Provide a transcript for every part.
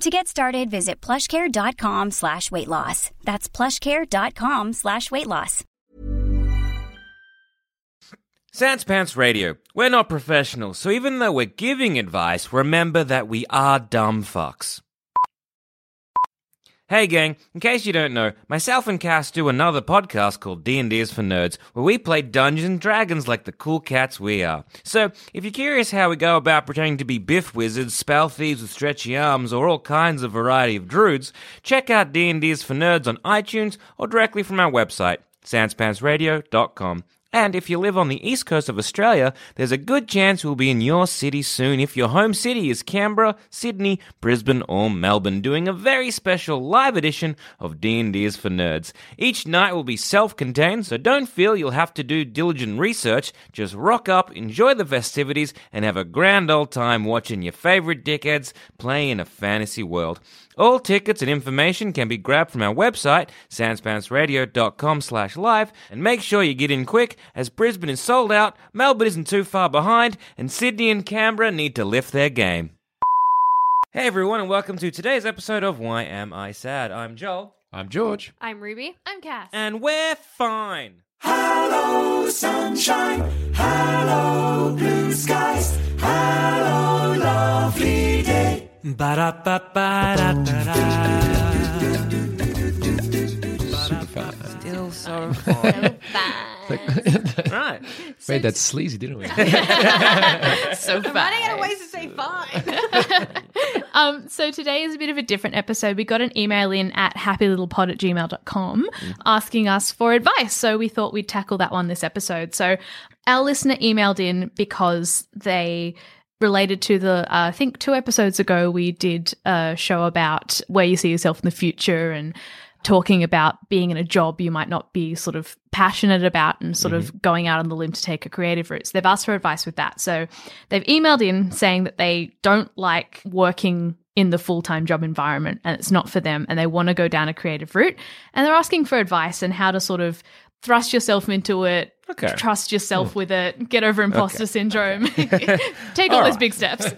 To get started, visit plushcare.com slash weight loss. That's plushcare.com slash weight loss. Sans Pants Radio. We're not professionals, so even though we're giving advice, remember that we are dumb fucks. Hey gang, in case you don't know, myself and Cass do another podcast called D&D is for Nerds, where we play Dungeons and Dragons like the cool cats we are. So, if you're curious how we go about pretending to be biff wizards, spell thieves with stretchy arms, or all kinds of variety of druids, check out D&D is for Nerds on iTunes or directly from our website, sanspantsradio.com. And if you live on the east coast of Australia, there's a good chance we'll be in your city soon if your home city is Canberra, Sydney, Brisbane, or Melbourne, doing a very special live edition of D&D for Nerds. Each night will be self-contained, so don't feel you'll have to do diligent research. Just rock up, enjoy the festivities, and have a grand old time watching your favorite dickheads play in a fantasy world. All tickets and information can be grabbed from our website, sanspantsradio.com slash live, and make sure you get in quick, as Brisbane is sold out, Melbourne isn't too far behind, and Sydney and Canberra need to lift their game. Hey everyone, and welcome to today's episode of Why Am I Sad? I'm Joel, I'm George. I'm Ruby. I'm Cass. and we're fine. Hello, sunshine. Hello, blue skies. Hello, lovely day. Super fan. Still so fine. right. Made that sleazy, didn't we? so fine. I'm running out of ways to say fine. um, so today is a bit of a different episode. We got an email in at happylittlepod at gmail.com asking us for advice. So we thought we'd tackle that one this episode. So our listener emailed in because they related to the, uh, I think two episodes ago, we did a show about where you see yourself in the future and talking about being in a job you might not be sort of passionate about and sort of going out on the limb to take a creative route. So they've asked for advice with that. So they've emailed in saying that they don't like working in the full-time job environment and it's not for them and they want to go down a creative route and they're asking for advice and how to sort of thrust yourself into it Okay. trust yourself hmm. with it get over imposter syndrome take all All those big steps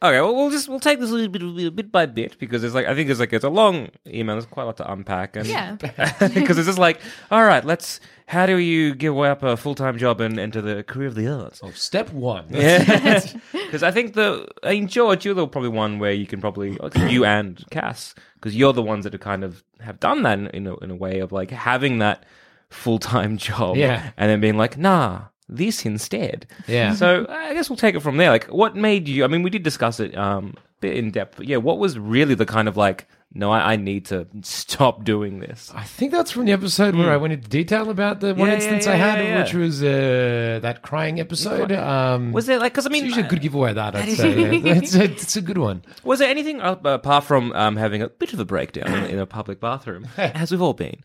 Okay, well, we'll just we'll take this a little bit, bit by bit because it's like I think it's like it's a long email. There's quite a lot to unpack, and Yeah. because it's just like, all right, let's. How do you give up a full time job and enter the career of the arts? Oh, step one. Yeah, because I think the I mean George, you're the probably one where you can probably you and Cass because you're the ones that have kind of have done that in, in a in a way of like having that full time job, Yeah. and then being like, nah, this instead. Yeah. So I guess we'll take it from there. Like, what made you? I mean, we did discuss it um, a bit in depth, but yeah, what was really the kind of like, no, I, I need to stop doing this. I think that's from the episode where I went into detail about the one Yeah, instance yeah, I yeah, had, yeah, which was uh, that crying episode. Um, Was there like, because I it's mean, usually a good giveaway. That I'd say yeah. it's, a, it's a good one. was there anything uh, apart from um, having a bit of a breakdown in, in a public bathroom, as we've all been?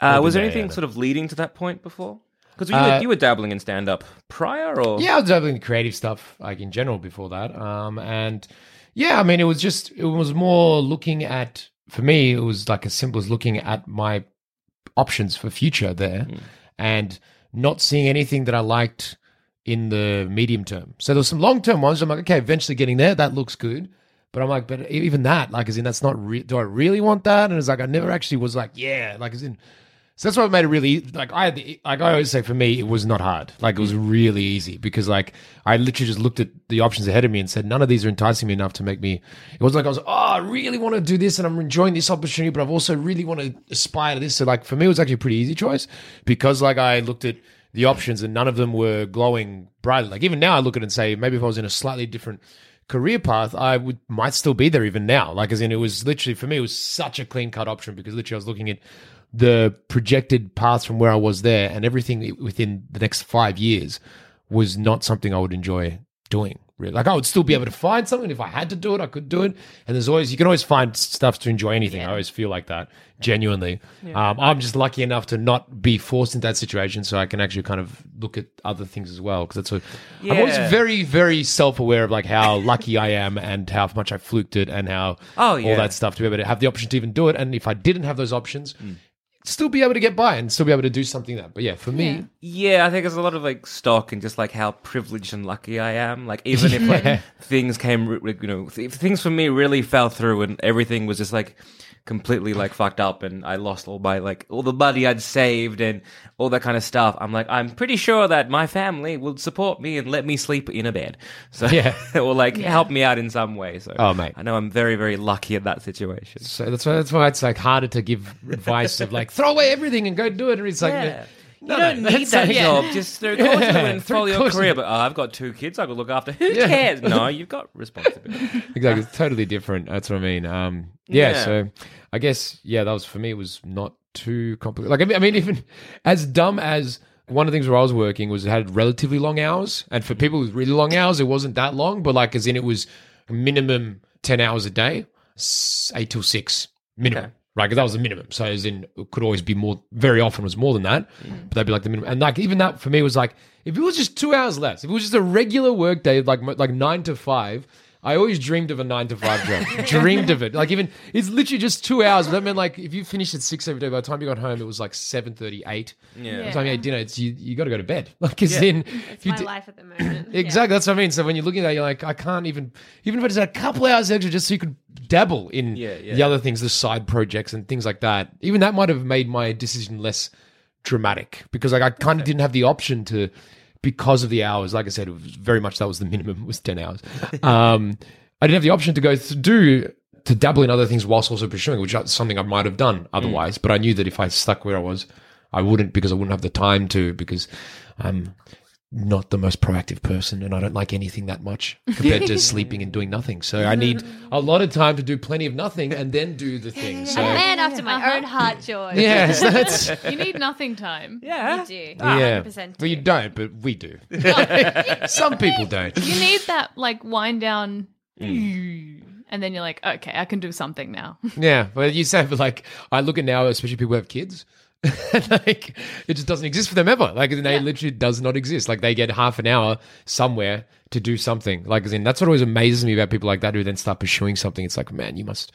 Uh, was there anything sort of leading to that point before? Because you, Uh, were- you were dabbling in stand up prior, or Yeah, I was dabbling in creative stuff, like in general, before that. Um, and yeah, I mean, it was just it was more looking at for me. It was like as simple as looking at my options for future there, and not seeing anything that I liked in the medium term. So there was some long term ones. I'm like, okay, eventually getting there. That looks good. But I'm like, but even that, like, as in, that's not. Re- do I really want that? And it's like, I never actually was like, yeah, like, as in. So that's what made it really like I had the, like I always say for me it was not hard like it was mm. really easy because like I literally just looked at the options ahead of me and said none of these are enticing me enough to make me it was like I was oh I really want to do this and I'm enjoying this opportunity but I've also really want to aspire to this so like for me it was actually a pretty easy choice because like I looked at the options, and none of them were glowing brightly. Like even now, I look at it and say, maybe if I was in a slightly different career path, I would might still be there even now. Like as in, it was literally for me, it was such a clean cut option because literally I was looking at the projected paths from where I was there, and everything within the next five years was not something I would enjoy doing. Really, like I would still be able to find something if I had to do it, I could do it. And there's always you can always find stuff to enjoy anything. I always feel like that genuinely. Um, I'm just lucky enough to not be forced into that situation, so I can actually kind of look at other things as well. Because that's what I'm always very, very self aware of like how lucky I am and how much I fluked it and how Oh, yeah. all that stuff to be able to have the option to even do it. And if I didn't have those options, Mm. Still be able to get by and still be able to do something that. But yeah, for me, Yeah, I think there's a lot of like stock and just like how privileged and lucky I am. Like even if like things came, you know, if things for me really fell through and everything was just like completely like fucked up and I lost all my like all the money I'd saved and all that kind of stuff. I'm like, I'm pretty sure that my family will support me and let me sleep in a bed. So Yeah. or like help me out in some way. So Oh, mate. I know I'm very very lucky at that situation. so that's why that's why it's like harder to give advice of like throw away everything and go do it. And it's like Yeah. No, you don't no, need that's that like- job. Just through course you and Through follow your career. But oh, I've got two kids I could look after. Who Yeah. cares? No, you've got responsibility. exactly. It's totally different. That's what I mean. Um, yeah, Yeah. So I guess yeah, that was for me. It was not too complicated. Like I mean, I mean, even as dumb as one of the things where I was working was it had relatively long hours, and for people with really long hours, it wasn't that long. But like, as in, it was minimum ten hours a day, eight till six minimum. Okay. Right, 'cause that was the minimum. So as in, it could always be more. Very often was more than that, but that'd be like the minimum. And like even that for me was like, if it was just two hours less, if it was just a regular work day, like like nine to five, I always dreamed of a nine to five job. dreamed of it. Like even it's literally just two hours. But that meant like if you finished at six every day, by the time you got home, it was like seven thirty, eight. Yeah. By the time you ate dinner, it's you. You got to go to bed. Like as in, It's if you my di- life at the moment. Exactly. That's what I mean. So when you're looking at that, you're like, I can't even, even if I just had a couple hours extra just so you could dabble in Yeah, yeah. the other things, the side projects and things like that. Even that might have made my decision less dramatic because like I kind of didn't have the option to, because of the hours. Like I said, it was very much that was the minimum was 10 hours. Um, I didn't have the option to go to do, to dabble in other things whilst also pursuing, which is something I might have done otherwise. But I knew that if I stuck where I was, I wouldn't because I wouldn't have the time to because I'm not the most proactive person and I don't like anything that much compared to sleeping and doing nothing. So I need a lot of time to do plenty of nothing and then do the thing. So A man after my own heart, George. yeah, that's You need nothing time. Yeah. You do. yeah. 100% Well, you do. don't, but we do. Some people don't. You need that like wind down, Mm. and then you're like, okay, I can do something now. Yeah, but you say, but like I look at now, especially people who have kids. like it just doesn't exist for them ever. Like it literally does not exist. Like they get half an hour somewhere to do something. Like as in that's what always amazes me about people like that who then start pursuing something. It's like, man, you must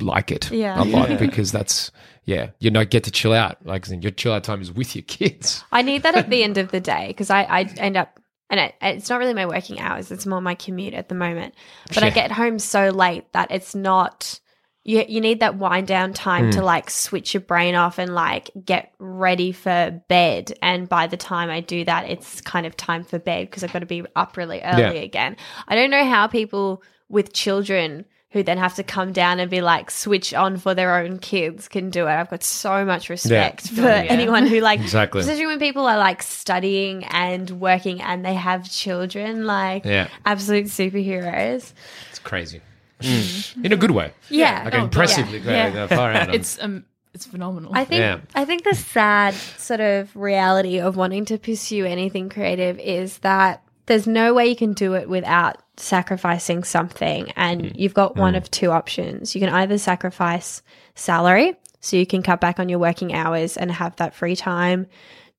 like it Yeah. a lot because that's yeah, you know, get to chill out. Like as in your chill out time is with your kids. I need that at the end of the day because I, I end up, and it, it's not really my working hours, it's more my commute at the moment. But I get home so late that it's not. You, you need that wind down time to hmm. like switch your brain off and like get ready for bed. And by the time I do that, it's kind of time for bed because I've got to be up really early Yeah. again. I don't know how people with children who then have to come down and be like switch on for their own kids can do it. I've got so much respect for anyone who like Exactly. especially when people are like studying and working and they have children like Yeah. absolute superheroes. It's crazy. Mm. In a good way. Yeah. Like Oh, impressively yeah. great. Uh, far out. it's um, it's phenomenal. I think Yeah. I think the sad sort of reality of wanting to pursue anything creative is that there's no way you can do it without sacrificing something and mm. you've got one mm. of two options. You can either sacrifice salary so you can cut back on your working hours and have that free time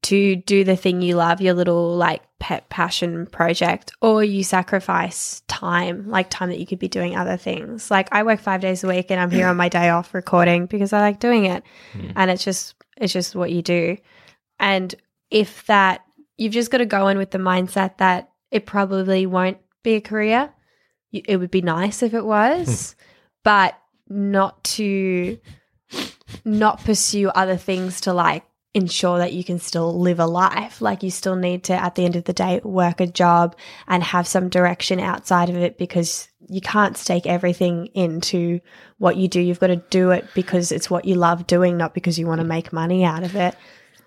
to do the thing you love, your little like pet passion project, or you sacrifice time, like time that you could be doing other things. Like I work five days a week and I'm here on my day off recording because I like doing it. Hmm. And it's just it's just what you do. And if that you've just got to go in with the mindset that it probably won't be a career. It would be nice if it was, hmm. but not to not pursue other things to like ensure that you can still live a life. Like you still need to, at the end of the day, work a job and have some direction outside of it because you can't stake everything into what you do. You've got to do it because it's what you love doing, not because you want to make money out of it.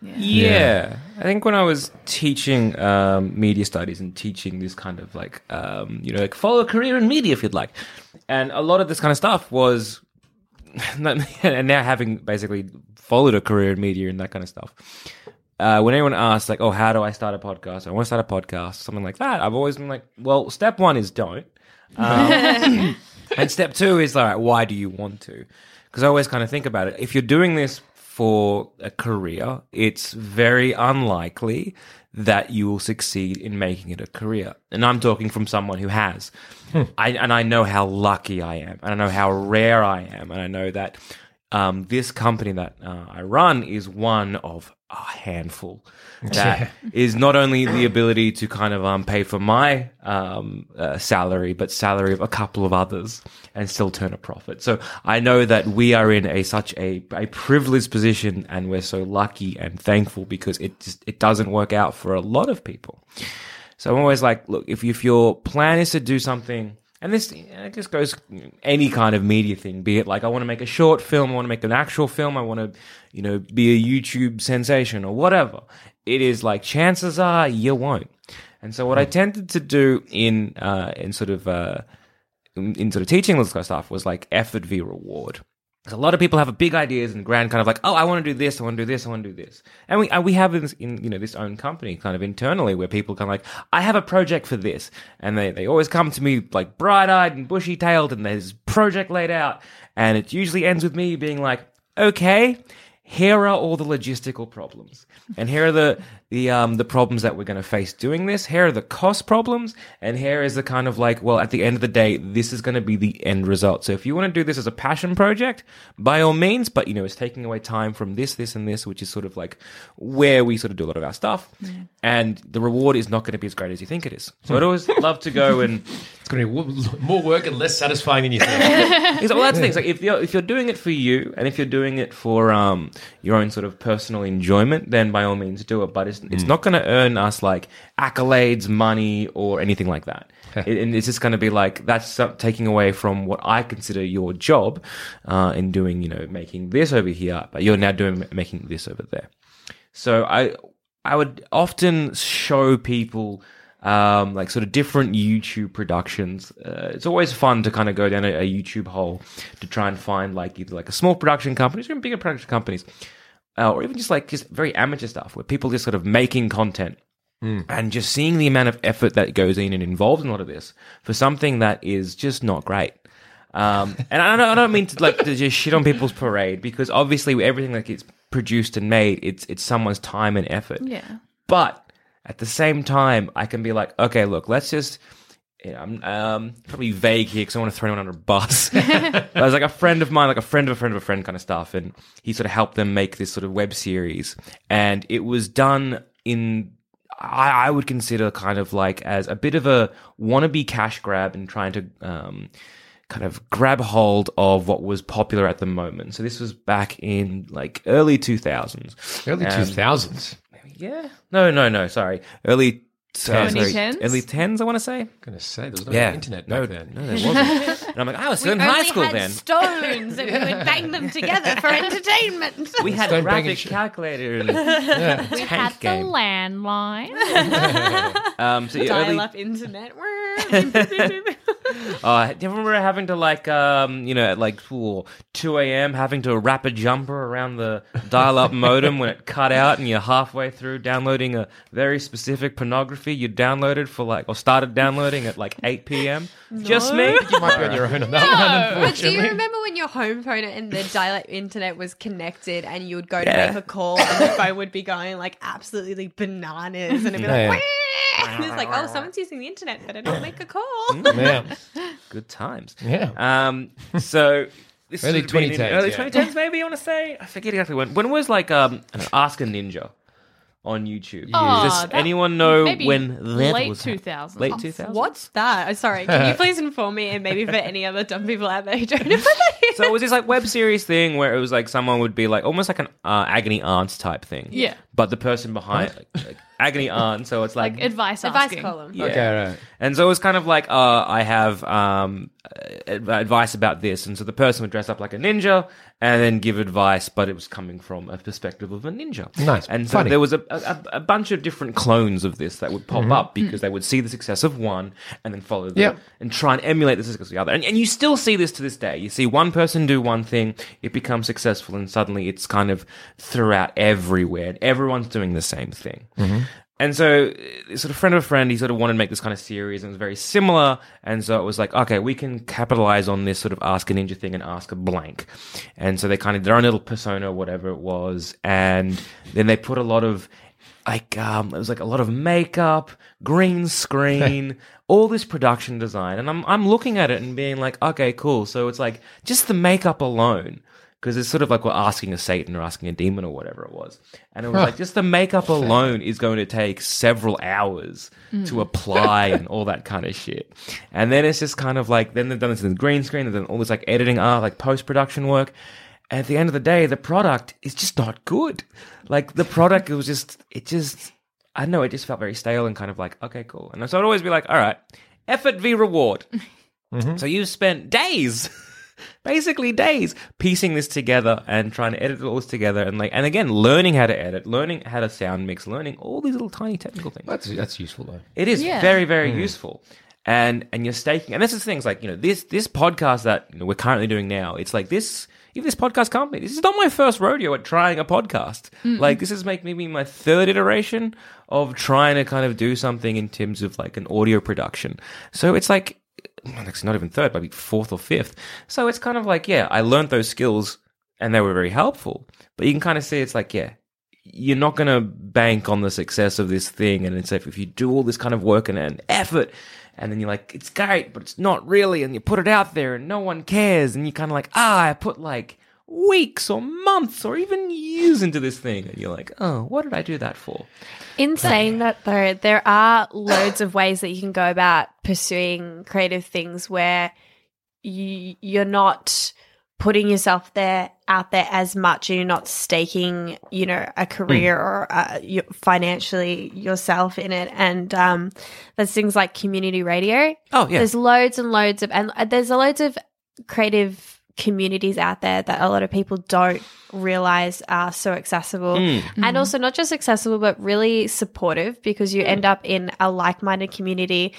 Yeah. I think when I was teaching um, media studies and teaching this kind of like, um, you know, like follow a career in media if you'd like, and a lot of this kind of stuff was, and now having basically followed a career in media and that kind of stuff. Uh, when anyone asks like, "Oh, how do I start a podcast?" I want to start a podcast, something like that. I've always been like, "Well, step one is don't." Um, and step two is like, why do you want to? Because I always kind of think about it. If you're doing this for a career, it's very unlikely that you will succeed in making it a career. And I'm talking from someone who has. I, and I know how lucky I am, and I know how rare I am, and I know that um, this company that uh, I run is one of a handful that is not only the ability to kind of um, pay for my um, uh, salary, but salary of a couple of others and still turn a profit. So I know that we are in a such a, a privileged position, and we're so lucky and thankful because it just it doesn't work out for a lot of people. So I'm always like, look, if, if your plan is to do something, and this it just goes any kind of media thing, be it like I want to make a short film, I want to make an actual film, I want to, you know, be a YouTube sensation or whatever. It is like chances are you won't. And so what I tended to do in uh, in sort of uh, in, in sort of teaching this kind of stuff was like effort v reward. A lot of people have big ideas and grand kind of like, oh, I want to do this, I want to do this, I want to do this, and we and we have this in you know this own company kind of internally where people kind of like, I have a project for this, and they they always come to me like bright eyed and bushy tailed, and there's project laid out, and it usually ends with me being like, okay, here are all the logistical problems, and here are the the um the problems that we're going to face doing this. Here are the cost problems, and here is the kind of like, well, at the end of the day, this is going to be the end result. So if you want to do this as a passion project, by all means, but you know, it's taking away time from this, this, and this, which is sort of like where we sort of do a lot of our stuff, and the reward is not going to be as great as you think it is. So I'd always love to go and. It's going to be more work and less satisfying than you think. Because, well, that's the thing. It's like if you're if you're doing it for you, and if you're doing it for um your own sort of personal enjoyment, then by all means do it. But it's it's not going to earn us like accolades, money, or anything like that. It- and it's just going to be like that's taking away from what I consider your job uh, in doing, you know, making this over here, but you're now doing making this over there. So I I would often show people um, like sort of different YouTube productions. Uh, it's always fun to kind of go down a, a YouTube hole to try and find like either like a small production companies or even bigger production companies, uh, or even just like just very amateur stuff where people just sort of making content. And just seeing the amount of effort that goes in and involved in a lot of this for something that is just not great. Um, and I don't, I don't mean to like to just shit on people's parade because obviously everything that gets produced and made, it's it's someone's time and effort. Yeah. But at the same time, I can be like, okay, look, let's just. You know, I'm um, probably vague here because I want to throw anyone under a bus. but I was like a friend of mine, like a friend of a friend of a friend kind of stuff, and he sort of helped them make this sort of web series, and it was done in I, I would consider kind of like as a bit of a wannabe cash grab and trying to um, kind of grab hold of what was popular at the moment. So this was back in like early 2000s. Early Um, 2000s. Yeah. No, no, no. Sorry. Early. Uh, sorry, 2010s? Early tens, I want to say. I'm going to say there was no Yeah, internet no, then. No, there wasn't. and I'm like, I was still in high school then. stones and we would bang them together for entertainment. We had Stone banging graphic shit. calculator and We tank had the game. landline. Um, so yeah, early, Dial-up internet. Uh, do you remember having to like, um, you know, at like ooh, 2 a.m. having to wrap a jumper around the dial-up modem when it cut out, and you're halfway through downloading a very specific pornography you downloaded for like or started downloading at like 8 p.m. Just me. You might be on your own on that one, But do you remember when your home phone and the dial-up internet was connected, and you would go to Yeah. make a call, and the phone would be going like absolutely bananas, and it'd be Yeah. like, "Wah!" and it's like, oh, someone's using the internet, better not make a call. Yeah. Good times. Yeah. Um. So. This Early would have been in 2010s, Early yeah. 2010s, maybe, I want to say. I forget exactly when. When was like um, an Ask a Ninja on YouTube? Oh, Does that- anyone know maybe when that late was? 2000s. Late 2000s? What's that? Oh, sorry, can you please inform me, and maybe for any other dumb people out there who don't know what that is. So it was this like web series thing where it was like someone would be like almost like an uh, agony aunt type thing. Yeah. But the person behind like, like, agony aunt, so it's like, Like advice Advice asking. column. yeah. Okay, right. And so it was kind of like, uh, I have um, ad- advice about this. And so the person would dress up like a ninja and then give advice, but it was coming from a perspective of a ninja. Nice. And so Funny. there was a, a, a bunch of different clones of this that would pop Mm-hmm. up because they would see the success of one and then follow the, Yep. and try and emulate the success of the other. And, and you still see this to this day. You see one person do one thing, it becomes successful, and suddenly it's kind of throughout everywhere, and everyone's doing the same thing. And so, uh, sort of friend of a friend, he sort of wanted to make this kind of series, and it was very similar. And so it was like, okay, we can capitalize on this sort of ask a ninja thing and ask a blank. And so they kind of their own little persona, whatever it was, and then they put a lot of like um, it was like a lot of makeup, green screen, all this production design, and I'm I'm looking at it and being like, okay, cool. So it's like just the makeup alone, because it's sort of like we're asking a Satan or asking a demon or whatever it was, and it was like just the makeup alone is going to take several hours to hmm. apply and all that kind of shit, and then it's just kind of like then they've done this in the green screen and then all this like editing art, like post production work. And at the end of the day, the product is just not good. Like the product, it was just, it just, I don't know, it just felt very stale and kind of like, okay, cool. And so I'd always be like, all right, effort v reward. Mm-hmm. So you spent days, basically days, piecing this together and trying to edit it all this together, and like, and again, learning how to edit, learning how to sound mix, learning all these little tiny technical things. That's that's useful though. It is Yeah. very, very mm. useful. And and you're staking and this is things like, you know, this this podcast that you know, we're currently doing now, it's like this even this podcast company, this is not my first rodeo at trying a podcast. Like this is make maybe my third iteration of trying to kind of do something in terms of like an audio production. So it's like well, actually not even third, maybe fourth or fifth. So it's kind of like, yeah, I learned those skills and they were very helpful. But you can kind of see it's like, yeah, you're not going to bank on the success of this thing. And it's like, if you do all this kind of work and, and effort, and then you're like, it's great, but it's not really. And you put it out there and no one cares. And you're kind of like, ah, I put like weeks or months or even years into this thing. And you're like, oh, what did I do that for? In saying that, though, there are loads of ways that you can go about pursuing creative things where you you're not putting yourself there out there as much, and you're not staking, you know, a career or uh, you, financially yourself in it. And um, there's things like community radio. Oh, yeah. There's loads and loads of, and uh, there's loads of creative communities out there that a lot of people don't realize are so accessible. Hmm. And also not just accessible but really supportive because you hmm. end up in a like-minded community.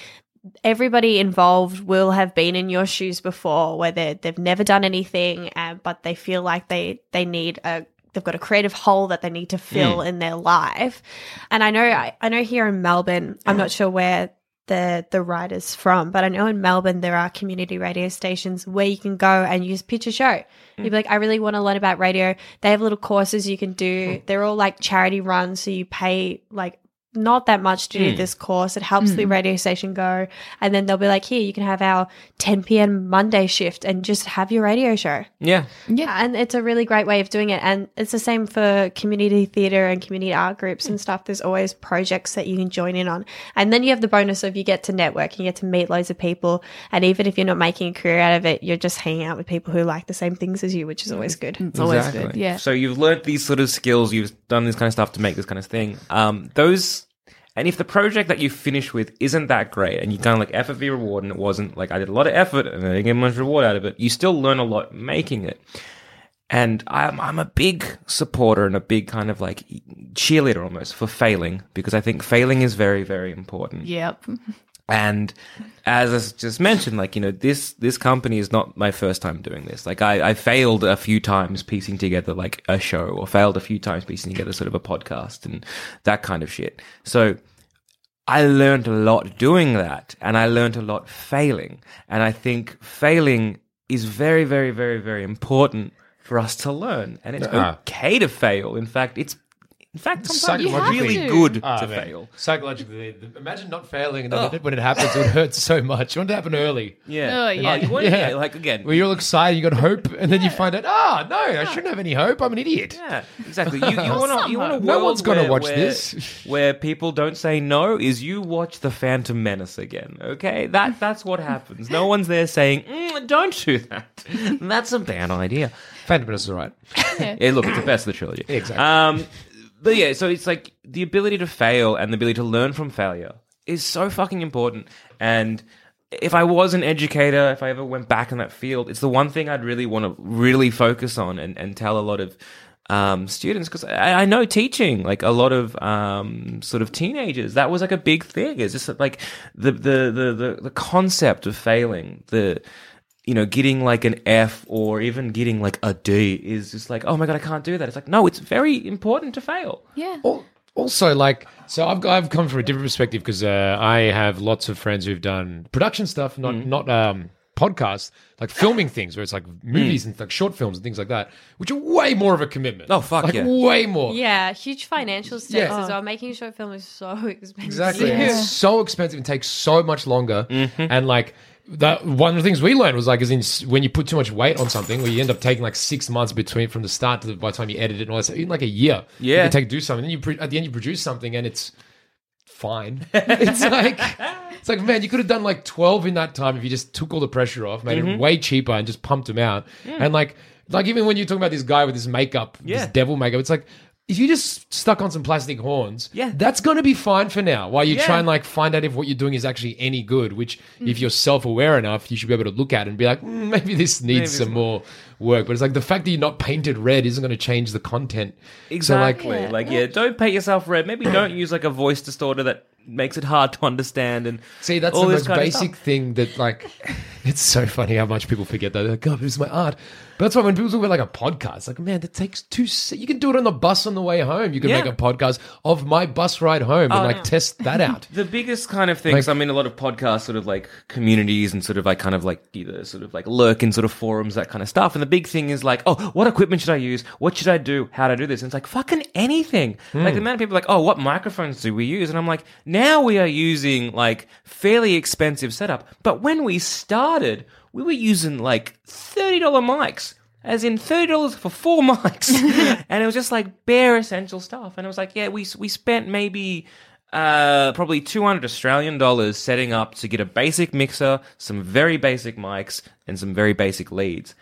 Everybody involved will have been in your shoes before where they they've never done anything uh, but they feel like they they need a they've got a creative hole that they need to fill hmm. in their life. And i know I, I know here in melbourne i'm not sure where the the writers from but i know in melbourne there are community radio stations where you can go and you just pitch a show. Mm. You'd be like i really want to learn about radio. They have little courses you can do. Mm. They're all like charity runs so you pay like not that much to do hmm. this course. It helps the hmm. radio station go. And then they'll be like, here, you can have our 10 p.m. Monday shift and just have your radio show. Yeah. Yeah. Uh, and it's a really great way of doing it. And it's the same for community theatre and community art groups and stuff. There's always projects that you can join in on. And then you have the bonus of you get to network, and you get to meet loads of people. And even if you're not making a career out of it, you're just hanging out with people who like the same things as you, which is always good. It's always good. Yeah. So you've learnt these sort of skills, you've done this kind of stuff to make this kind of thing. Um, those, and if the project that you finish with isn't that great, and you kind of like effort v reward, and it wasn't like I did a lot of effort and I didn't get much reward out of it, you still learn a lot making it. And I'm I'm a big supporter and a big kind of like cheerleader almost for failing because I think failing is very very important. Yep. And as I just mentioned, like, you know, this, this company is not my first time doing this. Like, I, I failed a few times piecing together like a show or failed a few times piecing together sort of a podcast and that kind of shit. So I learned a lot doing that and I learned a lot failing. And I think failing is very, very, very, very important for us to learn. And it's Ah. okay to fail. In fact, it's, in fact, sometimes it's Psychologically- really to. good Ah, to man. fail. Psychologically, imagine not failing and then when it happens, it hurts so much. You want it to happen early. Yeah. Oh, yeah. you want- Yeah. yeah, Like, again, Where you're all excited, you got hope, and then you find out, ah, no, I shouldn't have any hope. I'm an idiot. Yeah, exactly. You, you want to you want a world No one's gonna where- watch where- this. where people don't say no. Is you watch the Phantom Menace again? Okay, that that's what happens. No one's there saying mm, don't do that. That's a bad idea. Phantom Menace is all right. Yeah, look, it's the best of the trilogy. Exactly. Um, but yeah, so it's like the ability to fail and the ability to learn from failure is so fucking important. And if I was an educator, if I ever went back in that field, it's the one thing I'd really want to really focus on and, and tell a lot of um, students because I, I know teaching like a lot of um, sort of teenagers that was like a big thing. It's just like the the the the, the concept of failing the you know, getting like an F or even getting like a D is just like, oh my god, I can't do that. It's like, no, it's very important to fail. Yeah. Al- Also, like, so I've I've come from a different perspective because uh, I have lots of friends who've done production stuff, not Mm. not um podcasts, like filming things where it's like movies and like short films and things like that, which are way more of a commitment. Oh, fuck like, yeah. way more. Yeah, huge financial stakes Yeah. as well. Making a short film is so expensive. Exactly. It's so expensive and takes so much longer. Mm-hmm. And like that one of the things we learned was like is in when you put too much weight on something where you end up taking like six months between from the start to the, by the time you edit it and all that stuff, even like a year. Yeah. you take do something. Then you pro- at the end you produce something and it's fine. it's like it's like man, you could have done like twelve in that time if you just took all the pressure off, made Mm-hmm. it way cheaper and just pumped them out. And like like even when you're talking about this guy with this makeup, Yeah. this devil makeup, it's like if you just stuck on some plastic horns, Yeah. that's going to be fine for now. While you Yeah. try and like find out if what you're doing is actually any good. Which, if you're self-aware enough, you should be able to look at and be like, "Mm, maybe this needs some more work. But it's like the fact that you're not painted red isn't going to change the content. So, like, Exactly. like, yeah. don't paint yourself red. Maybe don't use like a voice distorter that makes it hard to understand. And See, that's all the this most basic thing that, like, it's so funny how much people forget that. They're like, God, this is my art. But that's why when people talk about like a podcast, like, man, that takes two. Se- you can do it on the bus on the way home. You can Yeah. make a podcast of my bus ride home and oh, like test that out. The biggest kind of things, Like- I mean, a lot of podcasts, sort of like communities and sort of like kind of like either sort of like lurk in sort of forums, that kind of stuff. And the big thing is like, oh, what equipment should I use? What should I do? How do I do this? And it's like fucking anything. Hmm. Like the amount of people are like, oh, what microphones do we use? And I'm like, now we are using like fairly expensive setup. But when we started, we were using like $30 mics. As in thirty dollars for four mics, and it was just like bare essential stuff. And it was like, yeah, we we spent maybe uh, probably 200 Australian dollars setting up to get a basic mixer, some very basic mics, and some very basic leads.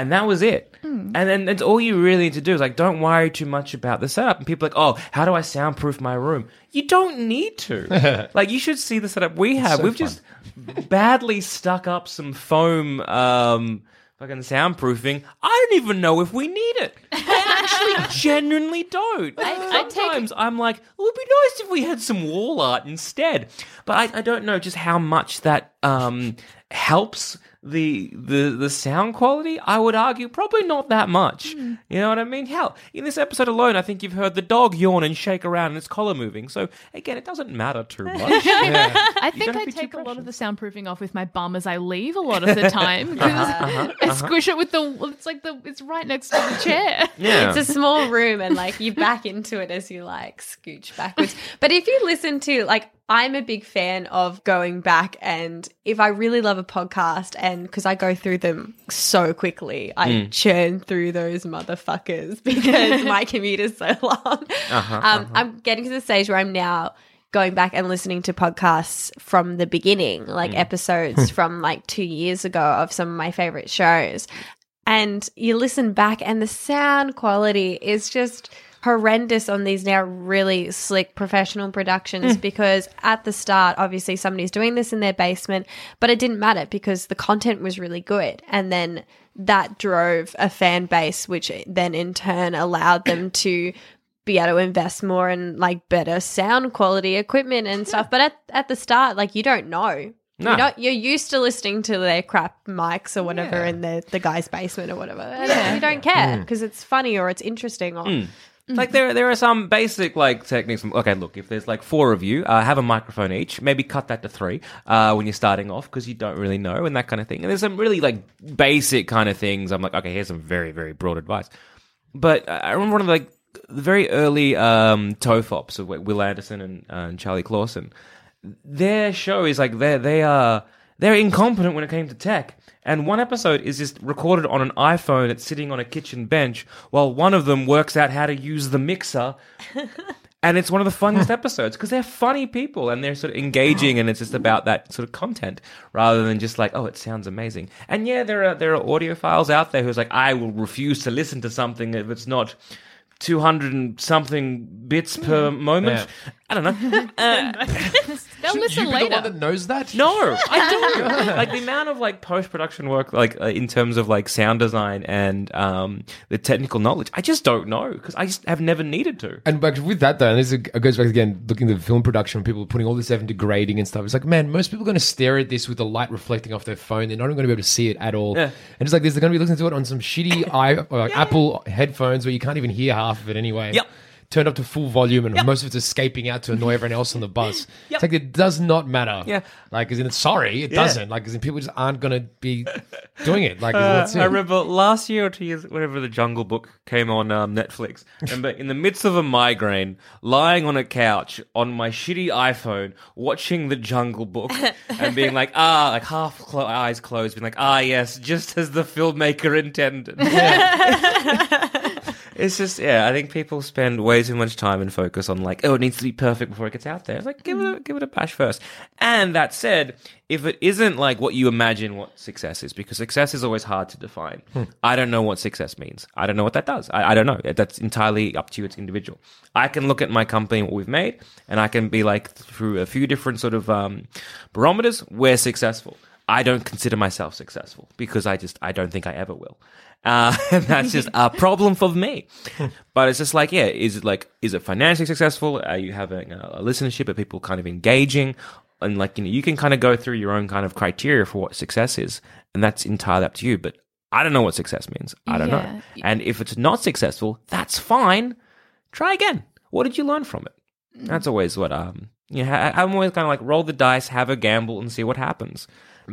And that was it. And then that's all you really need to do is like, don't worry too much about the setup. And people are like, oh, how do I soundproof my room? You don't need to. like, you should see the setup we have. so We've just badly stuck up some foam, um, fucking soundproofing. I don't even know if we need it. I actually genuinely don't. I take- Sometimes I'm like, it would be nice if we had some wall art instead. But I, I don't know just how much that um, helps the the the sound quality. I would argue probably not that much. Hmm. You know what I mean? Hell, in this episode alone, I think you've heard the dog yawn and shake around and its collar moving. So again, it doesn't matter too much. I think I take a lot of the soundproofing off with my bum as I leave a lot of the time because Uh-huh, I squish it with the. It's like the. It's right next to the chair. yeah. It's a small room and like you back into it as you like scooch backwards. But if you listen to like I'm a big fan of going back and if I really love a podcast and because I go through them so quickly, I hmm. churn through those motherfuckers because my commute is so long. Uh-huh, um, uh-huh. I'm getting to the stage where I'm now going back and listening to podcasts from the beginning, like hmm. episodes from like two years ago of some of my favorite shows. And you listen back and the sound quality is just horrendous on these now really slick professional productions mm. because at the start obviously somebody's doing this in their basement but it didn't matter because the content was really good. And then that drove a fan base which then in turn allowed them to be able to invest more in like better sound quality equipment and stuff. But at, at the start like you don't know. No. you're not you're used to listening to their crap mics or whatever in the, the guy's basement or whatever. And you don't care mm. because it's funny or it's interesting or mm. Like there, there are some basic like techniques. Okay, look, if there's like four of you, uh, have a microphone each. Maybe cut that to three uh, when you're starting off because you don't really know and that kind of thing. And there's some really like basic kind of things. I'm like, okay, here's some very, very broad advice. But I remember one of the, like the very early um, Tofops of Wil Anderson and, uh, and Charlie Clausen. Their show is like they they are they're incompetent when it came to tech. And one episode is just recorded on an iPhone that's sitting on a kitchen bench while one of them works out how to use the mixer. and it's one of the funniest episodes because they're funny people and they're sort of engaging and it's just about that sort of content rather than just like, oh, it sounds amazing. And yeah, there are there are audiophiles out there who's like, I will refuse to listen to something if it's not 200 and something bits per moment. I don't know. Uh, They'll listen you be the one that knows that? no, I don't. like the amount of like post production work, like uh, in terms of like sound design and um, the technical knowledge, I just don't know because I just have never needed to. And but with that though, and this is- it goes back again, looking at the film production, people putting all this effort into grading and stuff. It's like, man, most people are going to stare at this with the light reflecting off their phone. They're not even going to be able to see it at all. Yeah. And it's like this, they're going to be listening to it on some shitty i or Apple headphones where you can't even hear half of it anyway. Yep. Turned up to full volume, and most of it's escaping out to annoy everyone else on the bus. It's like it does not matter. Yeah. like as in, it's sorry, it Yeah. doesn't. Like as in, people just aren't going to be doing it. Like that's it. I remember last year or two years, whenever the Jungle Book came on um, Netflix. Remember, in the midst of a migraine, lying on a couch on my shitty iPhone, watching the Jungle Book, and being like, ah, like half clo- eyes closed, being like, ah, yes, just as the filmmaker intended. It's just, yeah, I think people spend way too much time and focus on like, oh, it needs to be perfect before it gets out there. It's like, give it a, give it a bash first. And that said, if it isn't like what you imagine what success is, because success is always hard to define. I don't know what success means. I don't know what that does. I, I don't know. That's entirely up to you. It's individual. I can look at my company what we've made, and I can be like, through a few different sort of um, barometers, we're successful. I don't consider myself successful because I just I don't think I ever will. Uh, and that's just a problem for me. but it's just like, yeah, is it like, is it financially successful? Are you having a, a listenership? Are people kind of engaging? And like, you know, you can kind of go through your own kind of criteria for what success is, and that's entirely up to you. But I don't know what success means. I don't Yeah. know. And if it's not successful, that's fine. Try again. What did you learn from it? That's always what um you know, I- I'm always kind of like roll the dice, have a gamble, and see what happens.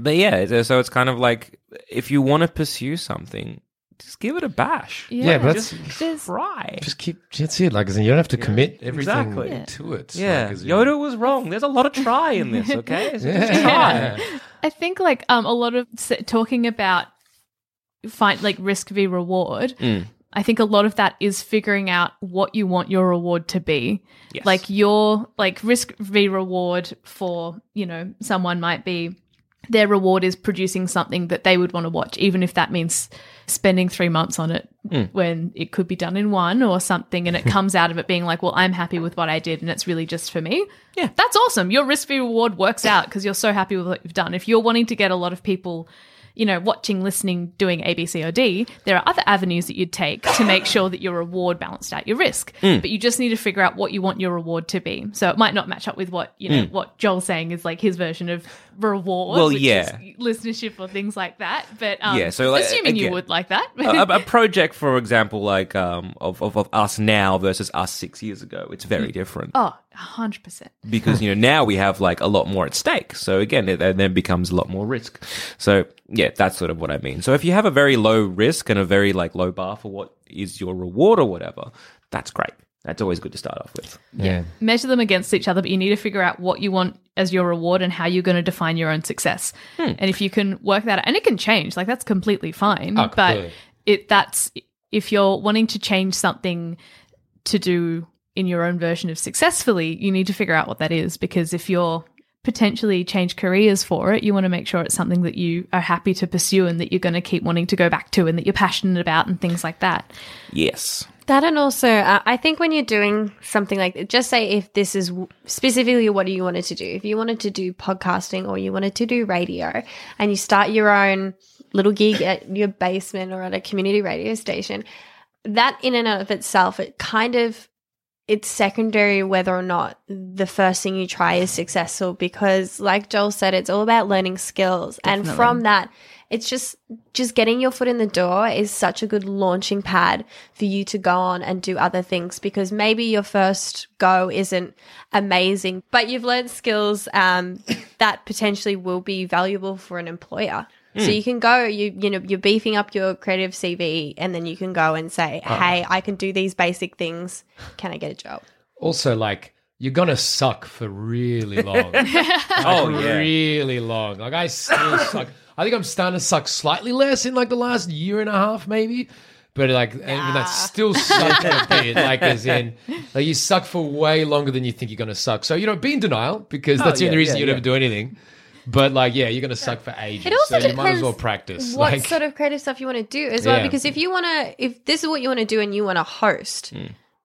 But yeah, so it's kind of like if you want to pursue something, just give it a bash. Yeah, but that's just There's- try. just keep. That's it. Like as in, you don't have to commit everything exactly. Yeah. to it. Yeah, Like, as in- Yoda was wrong. There's a lot of try in this. Okay, So just Yeah. try. I think like um a lot of talking about find like risk v reward. Mm. I think a lot of that is figuring out what you want your reward to be. Yes. Like your like risk v reward for, you know, someone might be their reward is producing something that they would want to watch, even if that means spending three months on it Mm. when it could be done in one or something. And it comes out of it being like, well, I'm happy with what I did and it's really just for me. Yeah. That's awesome. Your risk reward works out because you're so happy with what you've done. If you're wanting to get a lot of people, you know, watching, listening, doing A, B, C, or D, there are other avenues that you'd take to make sure that your reward balanced out your risk. Mm. But you just need to figure out what you want your reward to be. So it might not match up with what, you know, what Joel's saying is like his version of reward. Mm. Well, which yeah. is listenership or things like that. But um, Yeah, so, like, assuming you would like that. a, a project, for example, like um of, of of us now versus us six years ago, it's very different. oh, 100%. because you know now we have like a lot more at stake. So again, it, it then becomes a lot more risk. So yeah, that's sort of what I mean. So if you have a very low risk and a very like low bar for what is your reward or whatever, that's great. That's always good to start off with. Yeah. measure them against each other, but you need to figure out what you want as your reward and how you're going to define your own success. Hmm. And if you can work that out, and it can change, like that's completely fine. Oh, but completely. it that's if you're wanting to change something to do in your own version of successfully, you need to figure out what that is because if you're potentially change careers for it, you want to make sure it's something that you are happy to pursue and that you're going to keep wanting to go back to and that you're passionate about and things like that. Yes. That and also, uh, I think when you're doing something like, that, just say if this is w- specifically what you wanted to do, if you wanted to do podcasting or you wanted to do radio, and you start your own little gig at your basement or at a community radio station, that in and of itself, it kind of it's secondary whether or not the first thing you try is successful because like Joel said it's all about learning skills. And from that it's just just getting your foot in the door is such a good launching pad for you to go on and do other things because maybe your first go isn't amazing but you've learned skills um, that potentially will be valuable for an employer so hmm. you can go you you know you're beefing up your creative cv and then you can go and say ah. hey i can do these basic things can i get a job Also, like you're gonna suck for really long. Oh, yeah. really long. Like I still suck. I think I'm starting to suck slightly less in like the last year and a half, maybe. But like, and that's still sucking a bit. Like, as in, like you suck for way longer than you think you're gonna suck. So you know, be in denial because oh, that's the yeah, only reason yeah, you'd yeah. ever do anything. But like, yeah, you're gonna suck for ages. It also so you might as well practice. what like, sort of creative stuff you want to do as well Yeah. because if you want to if this is what you want to do and you want to host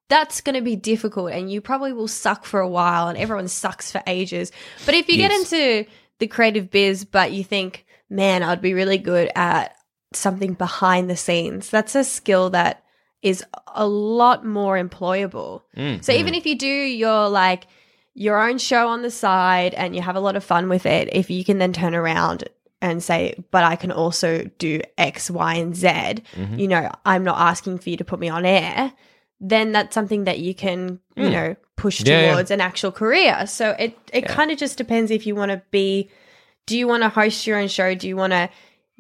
that's going to be difficult and you probably will suck for a while and everyone sucks for ages. But if you Yes. get into the creative biz, but you think, man, I'd be really good at something behind the scenes, that's a skill that is a lot more employable. Mm, So even if you do your like your own show on the side and you have a lot of fun with it, if you can then turn around and say, but I can also do X, Y, and Z, Mm-hmm. you know, I'm not asking for you to put me on air, then that's something that you can, you know, push Yeah, yeah. towards an actual career. So it it kind of just depends if you want to be do you want to host your own show? Do you want to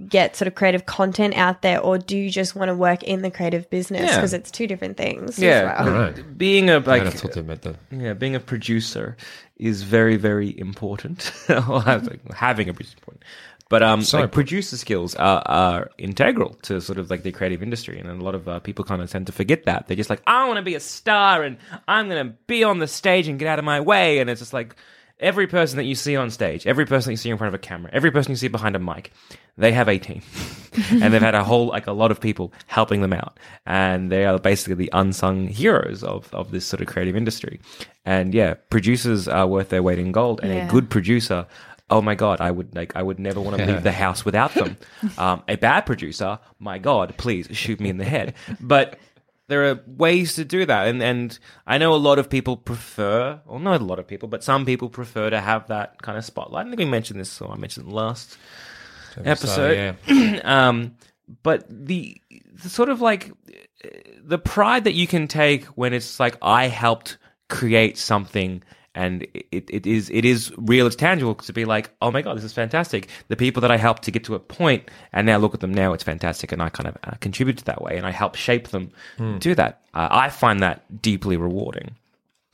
get sort of creative content out there or do you just want to work in the creative business Yeah. because it's two different things as Yeah, well. Right. being a I like thought they that. Yeah, being a producer is very, very important. well, I was like, having a producer is important. But um, So like producer skills are, are integral to sort of like the creative industry, and a lot of uh, people kind of tend to forget that. They're just like, I want to be a star, and I'm going to be on the stage and get out of my way. And it's just like every person that you see on stage, every person that you see in front of a camera, every person you see behind a mic, they have a team, and they've had a whole like a lot of people helping them out, and they are basically the unsung heroes of of this sort of creative industry. And yeah, producers are worth their weight in gold, and Yeah. a good producer. Oh my god, I would like I would never want to leave the house without them. Um, a bad producer, my god, please shoot me in the head. But there are ways to do that, and and I know a lot of people prefer, or not a lot of people, but some people prefer to have that kind of spotlight. I think we mentioned this, or I mentioned last episode. yeah. um, but the, the sort of like the pride that you can take when it's like I helped create something and it, it is it is real it's tangible to be like oh my god this is fantastic. The people that i helped to get to a point and now look at them now it's fantastic and i kind of uh, contributed that way and i help shape them do that. Uh, i find that deeply rewarding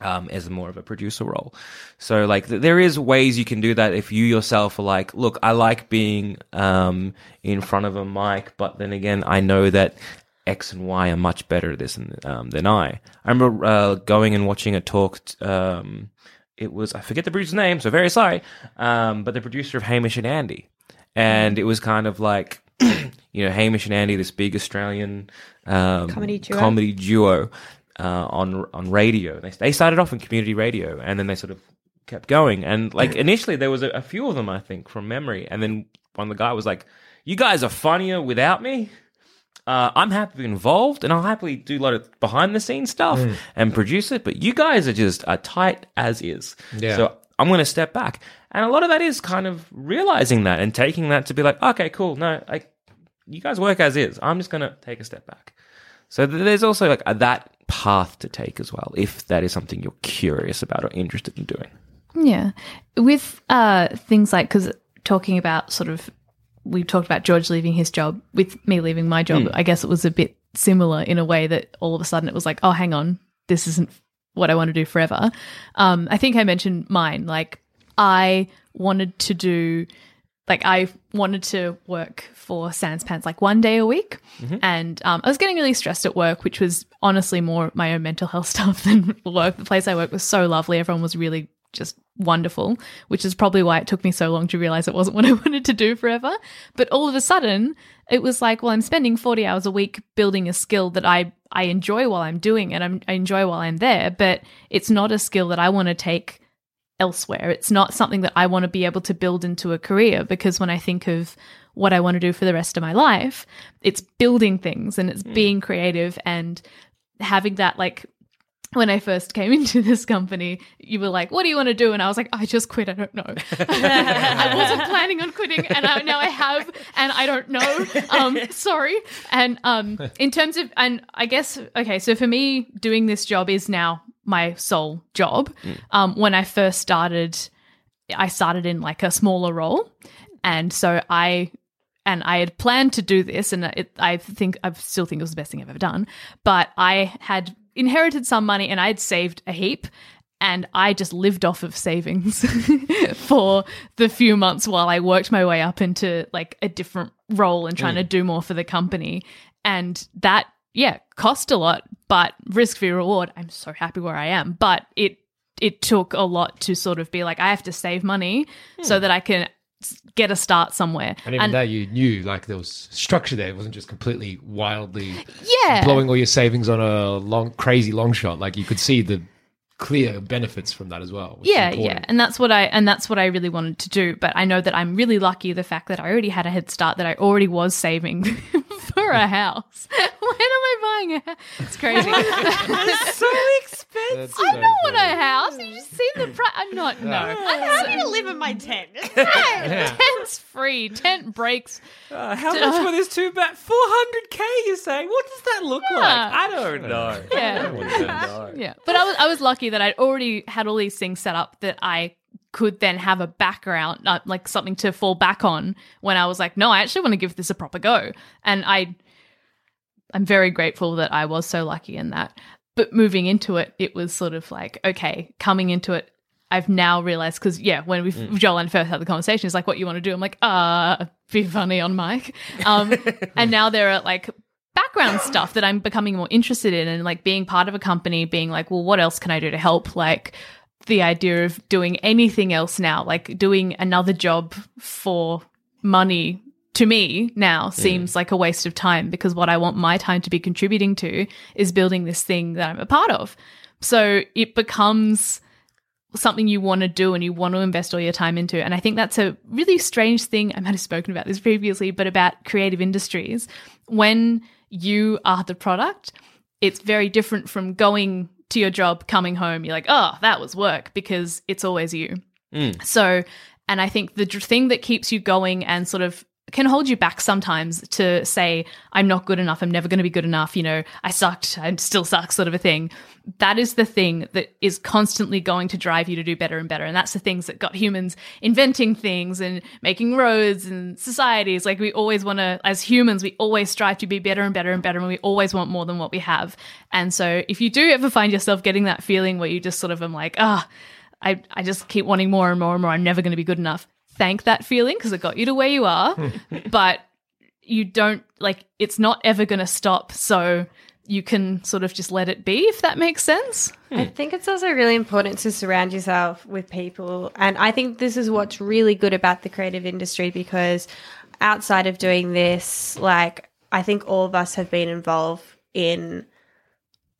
um, as more of a producer role. So like th- there is ways you can do that if you yourself are like, look, I like being um, in front of a mic, but then again, I know that X and Y are much better at this than, um, than I. I remember uh, going and watching a talk. t- um, it was I forget the producer's name, so very sorry. Um, but the producer of Hamish and Andy, and it was kind of like. you know, Hamish and Andy, this big Australian um, Comedy duo. comedy duo uh, on on radio. They, they started off in community radio, and then they sort of kept going. And like initially, there was a, a few of them, I think, from memory. And then one of the guy was like, "You guys are funnier without me." Uh, I'm happy to be involved, and I'll happily do a lot of behind the scenes stuff and produce it. But you guys are just are tight as is. Yeah. So I'm going to step back, and a lot of that is kind of realizing that and taking that to be like, okay, cool. No, like you guys work as is. I'm just going to take a step back. So th- there's also like a, that path to take as well, if that is something you're curious about or interested in doing. Yeah. With uh, things like, because talking about sort of, we talked about George leaving his job, with me leaving my job, I guess it was a bit similar in a way that all of a sudden it was like, oh, hang on, this isn't what I want to do forever. Um, I think I mentioned mine. Like, I wanted to do, like, I wanted to work for Sans Pants like one day a week. And um, I was getting really stressed at work, which was honestly more my own mental health stuff than work. The place I worked was so lovely. Everyone was really just wonderful, which is probably why it took me so long to realize it wasn't what I wanted to do forever. But all of a sudden, it was like, well, I'm spending 40 hours a week building a skill that I I enjoy while I'm doing it. I'm, I enjoy while I'm there, but it's not a skill that I want to take elsewhere. It's not something that I want to be able to build into a career because when I think of what I want to do for the rest of my life, it's building things and it's hmm. being creative and having that like when I first came into this company, you were like, "What do you want to do?" And I was like, "I just quit. I don't know. I wasn't planning on quitting, and I, now I have, and I don't know. Um, sorry." And um, in terms of, and I guess, okay, so for me, doing this job is now my sole job. Um, when I first started, I started in like a smaller role, and so I and I had planned to do this, and it, I think I still think it was the best thing I've ever done. But I had inherited some money, and I had saved a heap, and I just lived off of savings for the few months while I worked my way up into like a different role and trying to mm. do more for the company, and that yeah cost a lot, but risk free reward. I'm so happy where I am, but it it took a lot to sort of be like I have to save money hmm. so that I can get a start somewhere. And even there, you knew like there was structure there. It wasn't just completely wildly yeah, blowing all your savings on a long, crazy long shot. Like you could see the clear benefits from that as well. yeah, yeah, and that's what I and that's what I really wanted to do. But I know that I'm really lucky the fact that I already had a head start, that I already was saving for a house. When am I buying a house? It's crazy. It's so expensive. That's I so don't want funny. a house. You just see the price. I'm not. No, I'm happy to live in my tent. tent's free. Tent breaks. Uh, how much for this two back? 400k, you're saying? What does that look like? I don't know. Yeah. I don't know. Yeah, but I was I was lucky that I'd already had all these things set up that I could then have a background, uh, like something to fall back on when I was like, no, I actually want to give this a proper go, and I, I'm very grateful that I was so lucky in that. But moving into it, it was sort of like, okay, coming into it. I've now realized because yeah, when we Joel and first had the conversation, it's like, "What you want to do?" I'm like, "Uh, be funny on mic," um, and now there are like background stuff that I'm becoming more interested in and like being part of a company, being like, well, what else can I do to help? Like the idea of doing anything else now, like doing another job for money to me now seems like a waste of time because what I want my time to be contributing to is building this thing that I'm a part of. So it becomes something you want to do and you want to invest all your time into. And I think that's a really strange thing. I might have spoken about this previously, but about creative industries. When you are the product, it's very different from going to your job, coming home. You're like, oh, that was work because it's always you. Hmm. So, and I think the thing that keeps you going and sort of can hold you back sometimes to say, I'm not good enough, I'm never going to be good enough, you know, I sucked, I still suck, sort of a thing. That is the thing that is constantly going to drive you to do better and better. And that's the things that got humans inventing things and making roads and societies. Like we always want to, as humans, we always strive to be better and better and better, and we always want more than what we have. And so if you do ever find yourself getting that feeling where you just sort of am like, ah, I, I just keep wanting more and more and more. I'm never going to be good enough. Thank that feeling because it got you to where you are. but you don't like it's not ever going to stop. So you can sort of just let it be, if that makes sense. I think it's also really important to surround yourself with people. And I think this is what's really good about the creative industry because outside of doing this, like, I think all of us have been involved in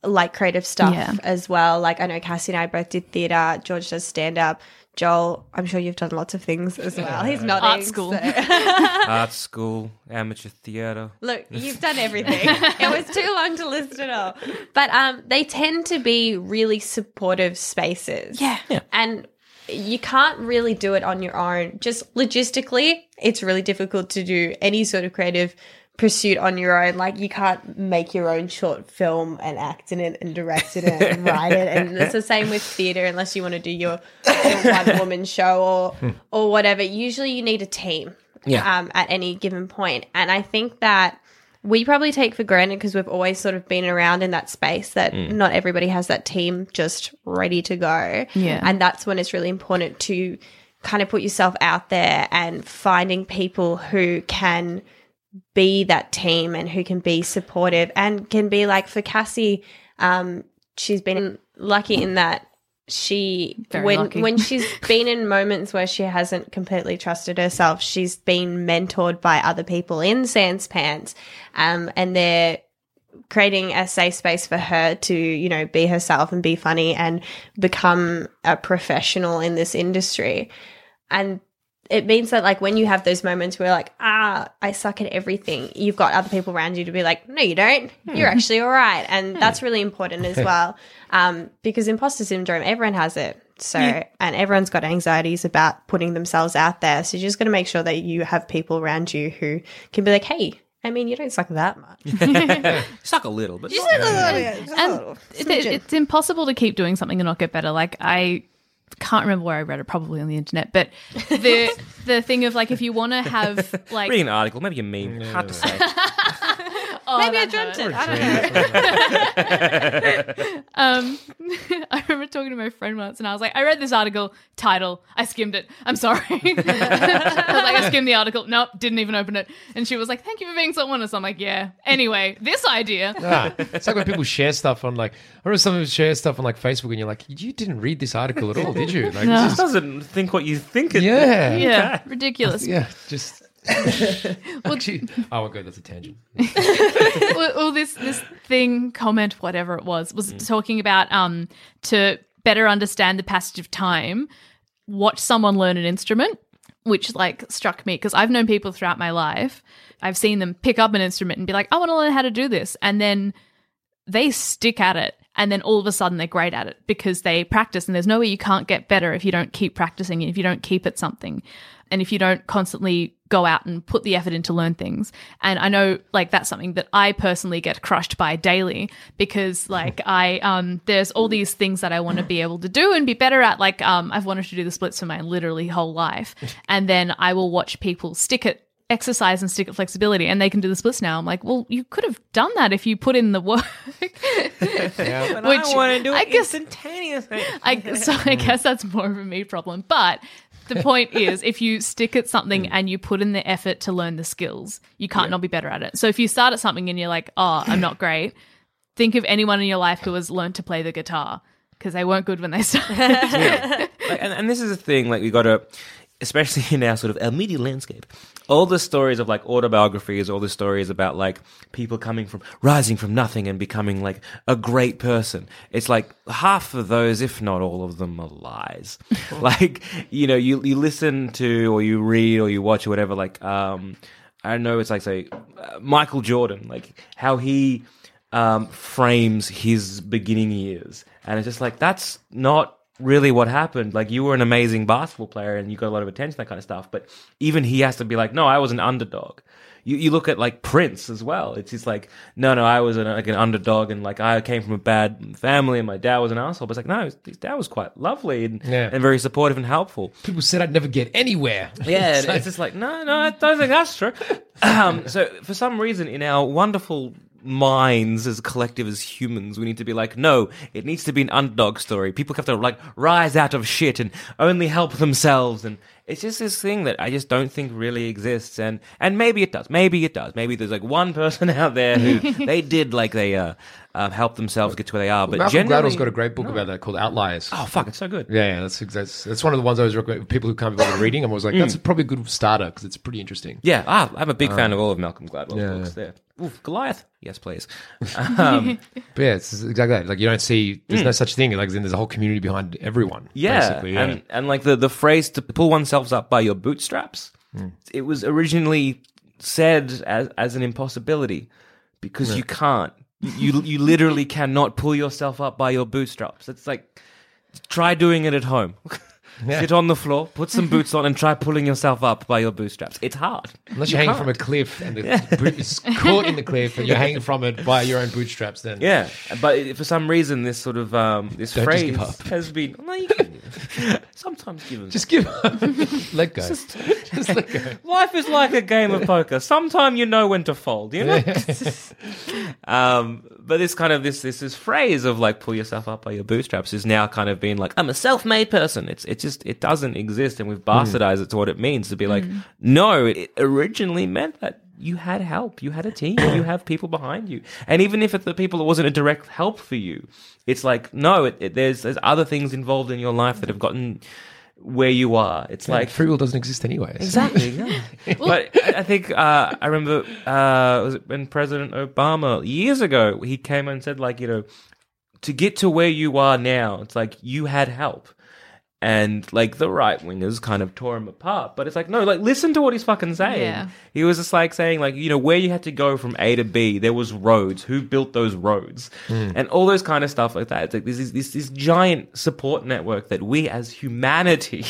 like creative stuff Yeah. as well. Like, I know Cassie and I both did theatre, George does stand up. Joel, I'm sure you've done lots of things as well. He's not in Art school. Art school, amateur theatre. Look, you've done everything. it was too long to list it all. But um, they tend to be really supportive spaces. Yeah. And you can't really do it on your own. Just logistically, it's really difficult to do any sort of creative pursuit on your own. Like you can't make your own short film and act in it and direct it and write it. And it's the same with theatre unless you want to do your, your one woman show or or whatever. Usually you need a team Yeah. um, at any given point. And I think that we probably take for granted because we've always sort of been around in that space that not everybody has that team just ready to go. Yeah. And that's when it's really important to kind of put yourself out there and finding people who can be that team and who can be supportive and can be like for Cassie, um, she's been lucky in that she Very when lucky. when she's been in moments where she hasn't completely trusted herself, she's been mentored by other people in Sans Pants, um, and they're creating a safe space for her to you know be herself and be funny and become a professional in this industry, and it means that like when you have those moments where like ah i suck at everything you've got other people around you to be like no you don't. You're actually all right. And that's really important as well um, because imposter syndrome everyone has it. So and everyone's got anxieties about putting themselves out there. So you just got to make sure that you have people around you who can be like hey i mean you don't suck that much. Suck a little, but and it, it's impossible to keep doing something and not get better. Like I can't remember where I read it, probably on the internet, but the the thing of like if you want to have like reading an article, maybe a meme. Hard to say. Oh, Maybe I dreamt hurt. it. I don't know. Um, I remember talking to my friend once, and I was like, I read this article title. I skimmed it. I'm sorry. I was like, I skimmed the article. Nope, didn't even open it. And she was like, Thank you for being so honest. I'm like, Yeah. Anyway, this idea. Ah, it's like when people share stuff on like I remember some people share stuff on like Facebook and you're like, you didn't read this article at all, did you? Like, No. It this just doesn't think what you think it yeah, Yeah, ridiculous. yeah, just. Actually, oh my god, that's a tangent. well, well, this this thing, comment, whatever it was, was talking about um to better understand the passage of time, watch someone learn an instrument, which like struck me because I've known people throughout my life. I've seen them pick up an instrument and be like, I want to learn how to do this, and then they stick at it. And then all of a sudden they're great at it because they practice. And there's no way you can't get better if you don't keep practicing and if you don't keep at something and if you don't constantly go out and put the effort in to learn things. And I know like that's something that I personally get crushed by daily because like I um there's all these things that I want to be able to do and be better at. Like um I've wanted to do the splits for my literally whole life. And then I will watch people stick at exercise and stick at flexibility and they can do the splits now. I'm like, well, you could have done that if you put in the work. But Which I want to do it I guess- instantaneously. I, so I guess that's more of a me problem. But the point is, if you stick at something hmm. and you put in the effort to learn the skills, you can't not be better at it. So if you start at something and you're like, oh, I'm not great, think of anyone in your life who has learned to play the guitar because they weren't good when they started. like, and, and this is a thing like we got to especially in our sort of our media landscape all the stories of like autobiographies all the stories about like people coming from rising from nothing and becoming like a great person. It's like half of those if not all of them are lies. Like you know you you listen to or you read or you watch or whatever like um i don't know it's like say uh, michael jordan like how he um frames his beginning years. And it's just like that's not really what happened. Like you were an amazing basketball player and you got a lot of attention, that kind of stuff. But even he has to be like, no, I was an underdog. You, you look at like Prince as well. It's just like, no, no, I was an, like an underdog and like I came from a bad family and my dad was an asshole. But it's like, no, his, dad was quite lovely and, Yeah. and very supportive and helpful. People said I'd never get anywhere. Yeah, it's just like, no, no, I don't think that's true. Um, so for some reason, in our wonderful minds as collective as humans, we need to be like, no, it needs to be an underdog story. People have to like rise out of shit and only help themselves, and it's just this thing that I just don't think really exists. And and maybe it does, maybe it does, maybe there's like one person out there who they did like they uh, uh help themselves get to where they are. But Malcolm generally, Gladwell's got a great book about that called Outliers. oh fuck, it's so good. Yeah, yeah, that's, that's that's one of the ones I always recommend people who can't be bothered reading. I'm always like, that's probably a good starter because it's pretty interesting. Yeah, ah, I'm a big fan of all of Malcolm Gladwell's yeah, books. There, Oof, Goliath, yes, please. Um, But yeah, it's exactly that. Like you don't see, there's no such thing. Like there's a whole community behind everyone. Yeah, basically, yeah. and and like the the phrase to pull oneself up by your bootstraps, Hmm. it was originally said as as an impossibility because you can't. You you- literally cannot pull yourself up by your bootstraps. It's like try doing it at home. Sit on the floor, put some boots on, and try pulling yourself up by your bootstraps. It's hard. Unless You you're hanging can't. from a cliff and the boot is caught in the cliff and you're hanging from it by your own bootstraps, then Yeah, but for some reason, this sort of um, this Don't just phrase has been. No, you can, sometimes give up. just give up, let go, just, let go. Life is like a game of poker. Sometime you know when to fold. You know. um, but this kind of this this this phrase of like pull yourself up by your bootstraps is now kind of being like I'm a self-made person. It's it just it doesn't exist, and we've bastardized it to what it means to be like no. It originally meant that you had help, you had a team, you have people behind you, and even if it's the people that wasn't a direct help for you, it's like no. It, it, there's there's other things involved in your life that have gotten where you are. It's Like like free will doesn't exist anyway. so- Exactly. exactly. but I I think uh, I remember uh, was it when President Obama years ago he came and said like you know to get to where you are now it's like you had help. And like the right wingers kind of tore him apart, but it's like no, like listen to what he's fucking saying. Yeah. He was just like saying like you know where you had to go from A to B, there was roads. Who built those roads, hmm. and all those kind of stuff like that. It's like this is this this giant support network that we as humanity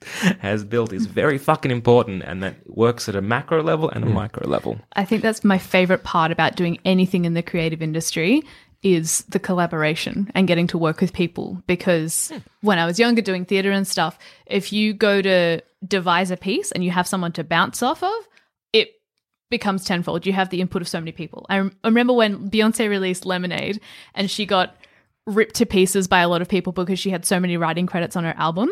has built is very fucking important and that works at a macro level and a hmm. micro level. I think that's my favorite part about doing anything in the creative industry is the collaboration and getting to work with people because hmm. when I was younger doing theater and stuff, if you go to devise a piece and you have someone to bounce off of, it becomes tenfold. You have the input of so many people. I, rem- I remember when Beyonce released Lemonade and she got ripped to pieces by a lot of people because she had so many writing credits on her album.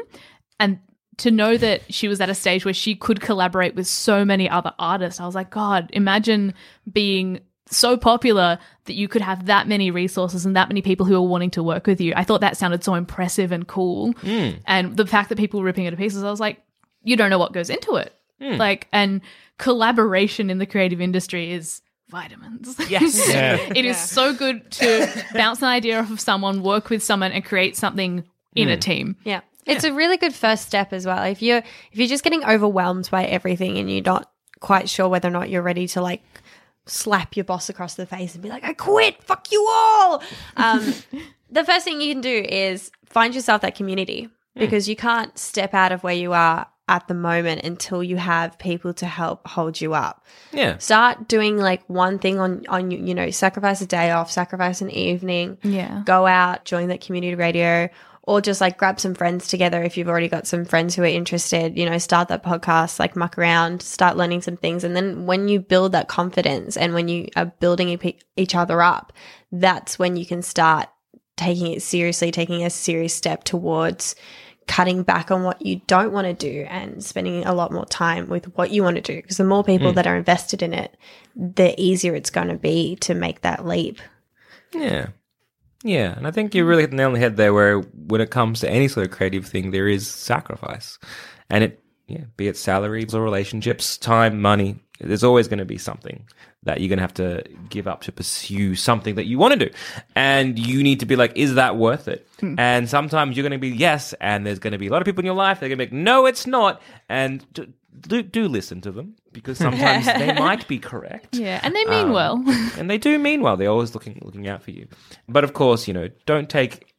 And to know that she was at a stage where she could collaborate with so many other artists, I was like, God, imagine being so popular that you could have that many resources and that many people who are wanting to work with you. I thought that sounded so impressive and cool. Hmm. And the fact that people were ripping it to pieces, I was like, you don't know what goes into it. Hmm. Like, and collaboration in the creative industry is vitamins. Yes. Yeah. It is so good to bounce an idea off of someone, work with someone, and create something in a hmm. team. Yeah. It's a really good first step as well. If you're if you're just getting overwhelmed by everything and you're not quite sure whether or not you're ready to like slap your boss across the face and be like, I quit, fuck you all. Um, the first thing you can do is find yourself that community because you can't step out of where you are at the moment until you have people to help hold you up Yeah. start doing like one thing on on you know sacrifice a day off sacrifice an evening Yeah. go out join that community radio or just like grab some friends together if you've already got some friends who are interested you know start that podcast like muck around start learning some things. And then when you build that confidence and when you are building each other up that's when you can start taking it seriously taking a serious step towards cutting back on what you don't want to do and spending a lot more time with what you want to do. Because the more people mm. that are invested in it the easier it's going to be to make that leap. Yeah. Yeah. And I think you really hit the nail on the head there where when it comes to any sort of creative thing, there is sacrifice. And it, yeah, be it salaries or relationships, time, money, there's always going to be something that you're going to have to give up to pursue something that you want to do. And you need to be like, is that worth it? Hmm. And sometimes you're going to be yes. And there's going to be a lot of people in your life. They're going to be like, no, it's not. And do, do, do listen to them because sometimes they might be correct Yeah. And they mean Um, well. and they do mean well. They're always looking looking out for you. But of course, you know, don't take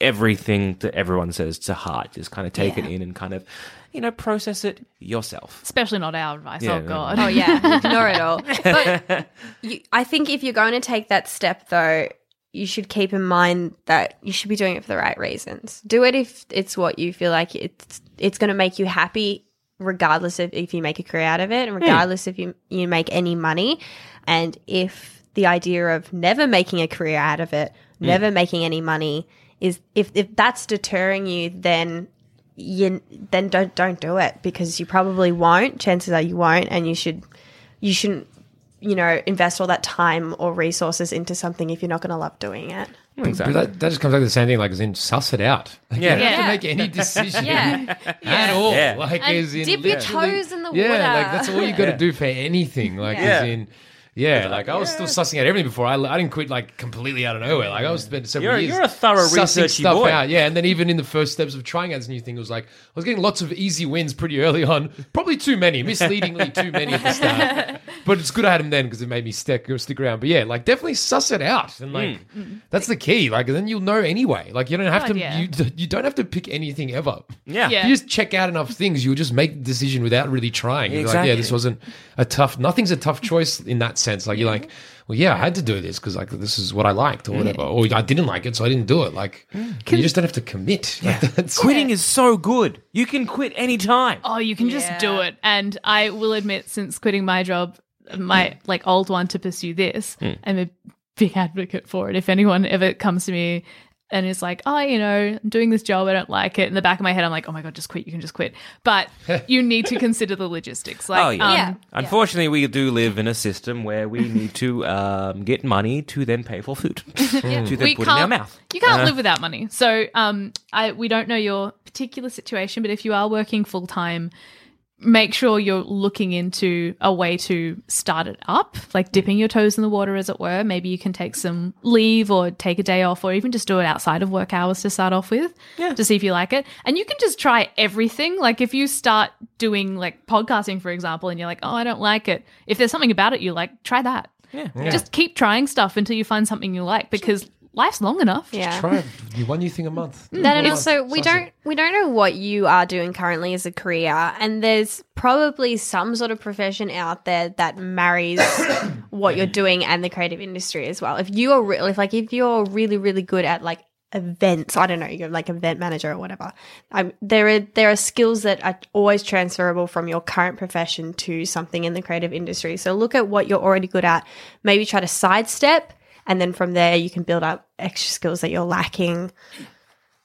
everything that everyone says to heart. Just kind of take it in and kind of, you know, process it yourself. Especially not our advice. Yeah, oh, no. God. Oh yeah, ignore it all. But you, I think if you're going to take that step, though, you should keep in mind that you should be doing it for the right reasons. Do it if it's what you feel like it's it's going to make you happy, regardless of if you make a career out of it, and hmm. regardless if you you make any money, and if the idea of never making a career out of it, hmm. never making any money is if if that's deterring you, then you then don't don't do it because you probably won't. Chances are you won't, and you should you shouldn't you know invest all that time or resources into something if you're not going to love doing it. But that, that just comes back to the same thing, like as in suss it out. Like, Yeah. You don't have Yeah. to make any decision Yeah. at all. Yeah. Like And as in dip your literally- toes in the yeah, water. like that's all you got to do for anything. Like Yeah. as in, yeah, like I was still sussing out everything before. I, I didn't quit like completely out of nowhere. Like I was spending several You're- years. you're a thorough sussing stuff boy. out. Yeah, and then even in the first steps of trying out this new thing, it was like I was getting lots of easy wins pretty early on. Probably too many, misleadingly too many at the start. But it's good I had him then because it made me stick stick around. But yeah, like definitely suss it out, and like mm. mm-hmm. that's the key. Like then you'll know anyway. Like you don't have God, to. yeah. You you don't have to pick anything ever. Yeah. Yeah. If you just check out enough things, you'll just make the decision without really trying. You're like, Exactly. yeah, this wasn't a tough. Nothing's a tough choice in that sense. Like you're like, well, yeah, I had to do this because like this is what I liked or mm. whatever, or I didn't like it, so I didn't do it. Like mm. you just don't have to commit. Like, that's, Quitting is so good. You can quit anytime. Oh, you can just do it. And I will admit, since quitting my job, my like old one to pursue this, I'm a big advocate for it. If anyone ever comes to me and is like, oh, you know, I'm doing this job, I don't like it. In the back of my head, I'm like, oh my god, just quit. You can just quit. But you need to consider the logistics. Like, Oh, yeah. um, Yeah. Unfortunately, we do live in a system where we need to um, get money to then pay for food to then we put in our mouth. You can't Uh, live without money. So, um, I we don't know your particular situation, but if you are working full time, make sure you're looking into a way to start it up, like dipping your toes in the water, as it were. Maybe you can take some leave or take a day off, or even just do it outside of work hours to start off with, yeah. to see if you like it. And you can just try everything. Like if you start doing like podcasting, for example, and you're like, oh, I don't like it. If there's something about it you like, try that. Yeah. Just keep trying stuff until you find something you like because life's long enough. Yeah. try one new thing a month. Then and Month. also we Suss don't we don't know what you are doing currently as a career, and there's probably some sort of profession out there that marries what you're doing and the creative industry as well. If you are re- if like if you're really really good at like events. I don't know, you're like event manager or whatever. Um, there are there are skills that are always transferable from your current profession to something in the creative industry. So look at what you're already good at. Maybe try to sidestep, and then from there you can build up extra skills that you're lacking.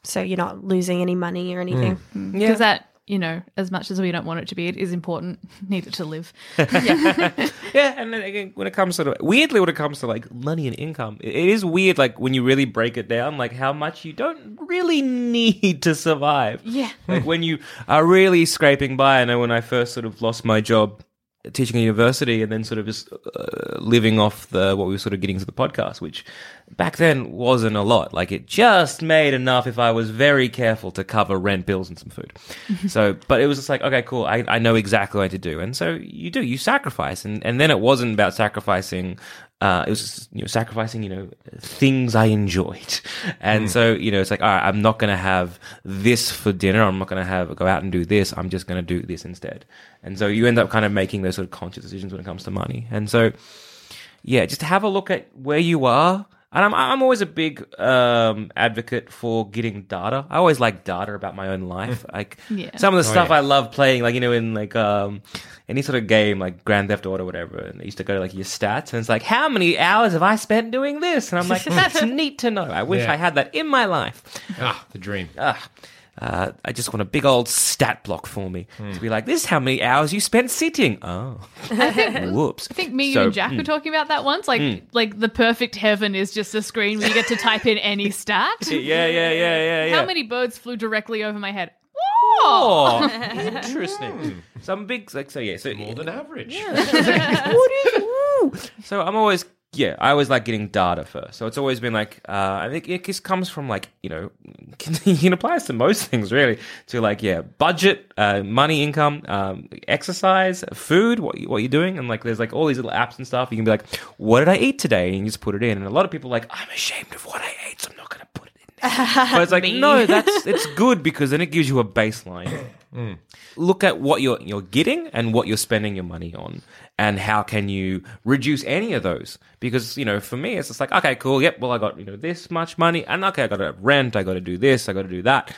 So you're not losing any money or anything. Mm. Mm. Because that, you know, as much as we don't want it to be, it is important. Need it to live. Yeah, and then again, when it comes to the, weirdly, when it comes to like money and income, it, it is weird. Like when you really break it down, like how much you don't really need to survive. Yeah. like when you are really scraping by. I know when I first sort of lost my job teaching at university, and then sort of just uh, living off the what we were sort of getting to the podcast, which back then wasn't a lot. Like it just made enough if I was very careful to cover rent, bills, and some food. so, but it was just like, okay, cool. I, I know exactly what to do, and so you do. You sacrifice, and and then it wasn't about sacrificing. Uh, it was you know sacrificing you know things I enjoyed, and so you know it's like all right, I'm not gonna have this for dinner. I'm not gonna have go out and do this. I'm just gonna do this instead. And so you end up kind of making those sort of conscious decisions when it comes to money. And so yeah, just have a look at where you are. And I'm I'm always a big um, advocate for getting data. I always like data about my own life. Like Yeah. some of the stuff yeah. I love playing, like you know, in like um, any sort of game, like Grand Theft Auto, or whatever. And they used to go to like your stats, and it's like, how many hours have I spent doing this? And I'm like, that's neat to know. I wish Yeah. I had that in my life. Ah, the dream. Ah, uh, I just want a big old stat block for me to be like, this is how many hours you spent sitting. Oh, whoops. I think me, So- and Jack were hmm. talking about that once. Like, hmm. like the perfect heaven is just a screen where you get to type in any stat. Yeah, yeah, yeah, yeah, yeah. How many birds flew directly over my head? Oh, interesting. Hmm. Some I'm big, like, so yeah, so More than average. So I'm always, yeah, I always like getting data first. So it's always been like, uh, I think it just comes from like, you know, you can apply this to most things really. To like, yeah, budget, uh, money, income, um, exercise, food, what what you're doing, and like, there's like all these little apps and stuff. You can be like, what did I eat today? And you just put it in. And a lot of people are like, I'm ashamed of what I ate, so I'm not going to put it in. There. But it's like, no, that's it's good because then it gives you a baseline. Look at what you're you're getting and what you're spending your money on, and how can you reduce any of those? Because you know, for me, it's just like, okay, cool, yep. Well, I got you know this much money, and okay, I got to rent, I got to do this, I got to do that.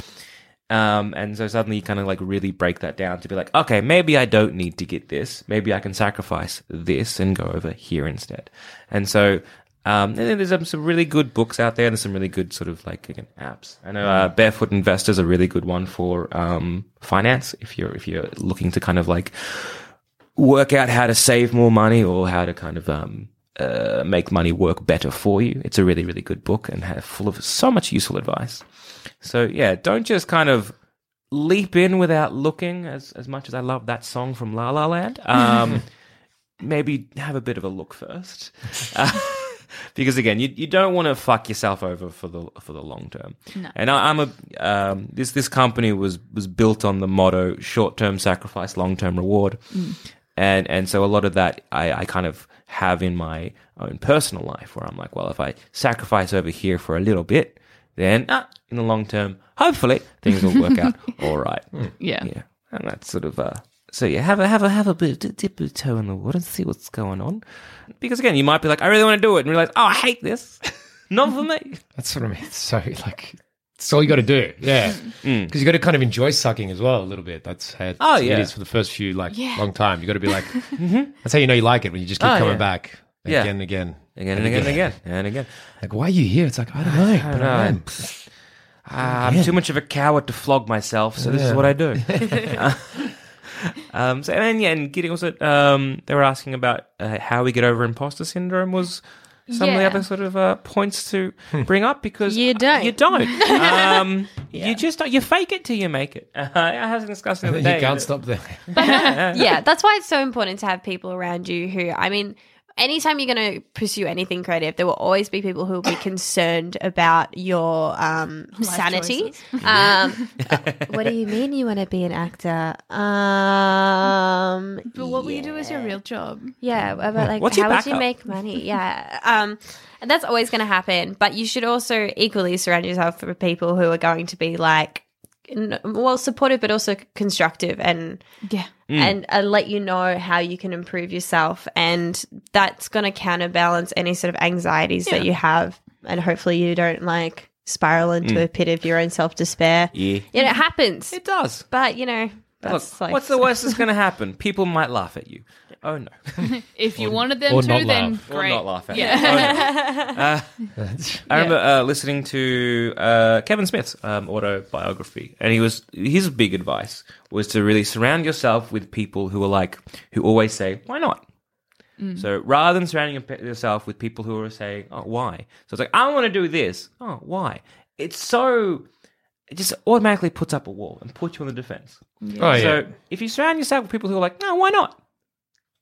Um, and so suddenly you kind of like really break that down to be like, okay, maybe I don't need to get this. Maybe I can sacrifice this and go over here instead. And so, um, and then there's um, some really good books out there. There's some really good sort of like again, apps. I know uh, Barefoot Investor is a really good one for um, finance. If you're if you're looking to kind of like work out how to save more money or how to kind of um, uh, make money work better for you. It's a really, really good book and full of so much useful advice. So yeah, don't just kind of leap in without looking. As as much as I love that song from La La Land, um, maybe have a bit of a look first. Uh, because again, you, you don't want to fuck yourself over for the for the long term. And I, I'm a um, this this company was was built on the motto short term sacrifice, long term reward, and and so a lot of that I, I kind of have in my own personal life where I'm like, well, if I sacrifice over here for a little bit, then ah, in the long term, hopefully things will work out all right. Yeah. Yeah, and that's sort of uh. So yeah, have a have a have a bit dip, dip a toe in the water and see what's going on. Because again, you might be like, I really want to do it, and realize, oh, I hate this. Not for me. That's what I mean. So like, it's all you got to do. Yeah, because you got to kind of enjoy sucking as well a little bit. That's how Oh, it yeah. is for the first few like Yeah. long time. You got to be like, that's how you know you like it when you just keep Oh, coming yeah. back Yeah. again and again Again and again and again and again. Like, why are you here? It's like I don't know. I but know. I am. Ah, I'm too much of a coward to flog myself, so this is what I do. um, so and yeah, and getting also, um, they were asking about uh, how we get over imposter syndrome was some of the other sort of uh, points to bring up because You don't. you don't, um, you just don't, you fake it till you make it. Uh, I was discussing the You other day. can't stop there. yeah, that's why it's so important to have people around you who, I mean, anytime you're going to pursue anything creative, there will always be people who will be concerned about your um, sanity. Um, what do you mean you want to be an actor? Um, But what will you do as your real job? yeah, about like What's how would you make money? Yeah. Um and that's always going to happen, but you should also equally surround yourself with people who are going to be like well supportive but also constructive and Yeah. And uh, let you know how you can improve yourself and that's going to counterbalance any sort of anxieties that you have and hopefully you don't like spiral into a pit of your own self despair. Yeah. You know, it happens. It does. but you know, that's Look, like what's the worst that's going to happen? People might laugh at you. Oh no, If you wanted them to, then laugh. or great. not laugh at Yeah. you. Oh, no. Uh, I remember uh, listening to uh, Kevin Smith's um, autobiography, and he was his big advice was to really surround yourself with people who are like who always say, "Why not?" Mm. So rather than surrounding yourself with people who are saying, "Oh, why?" So it's like, "I want to do this." Oh, why? It's so. It just automatically puts up a wall and puts you on the defense. Oh, yeah. So if you surround yourself with people who are like, no, why not?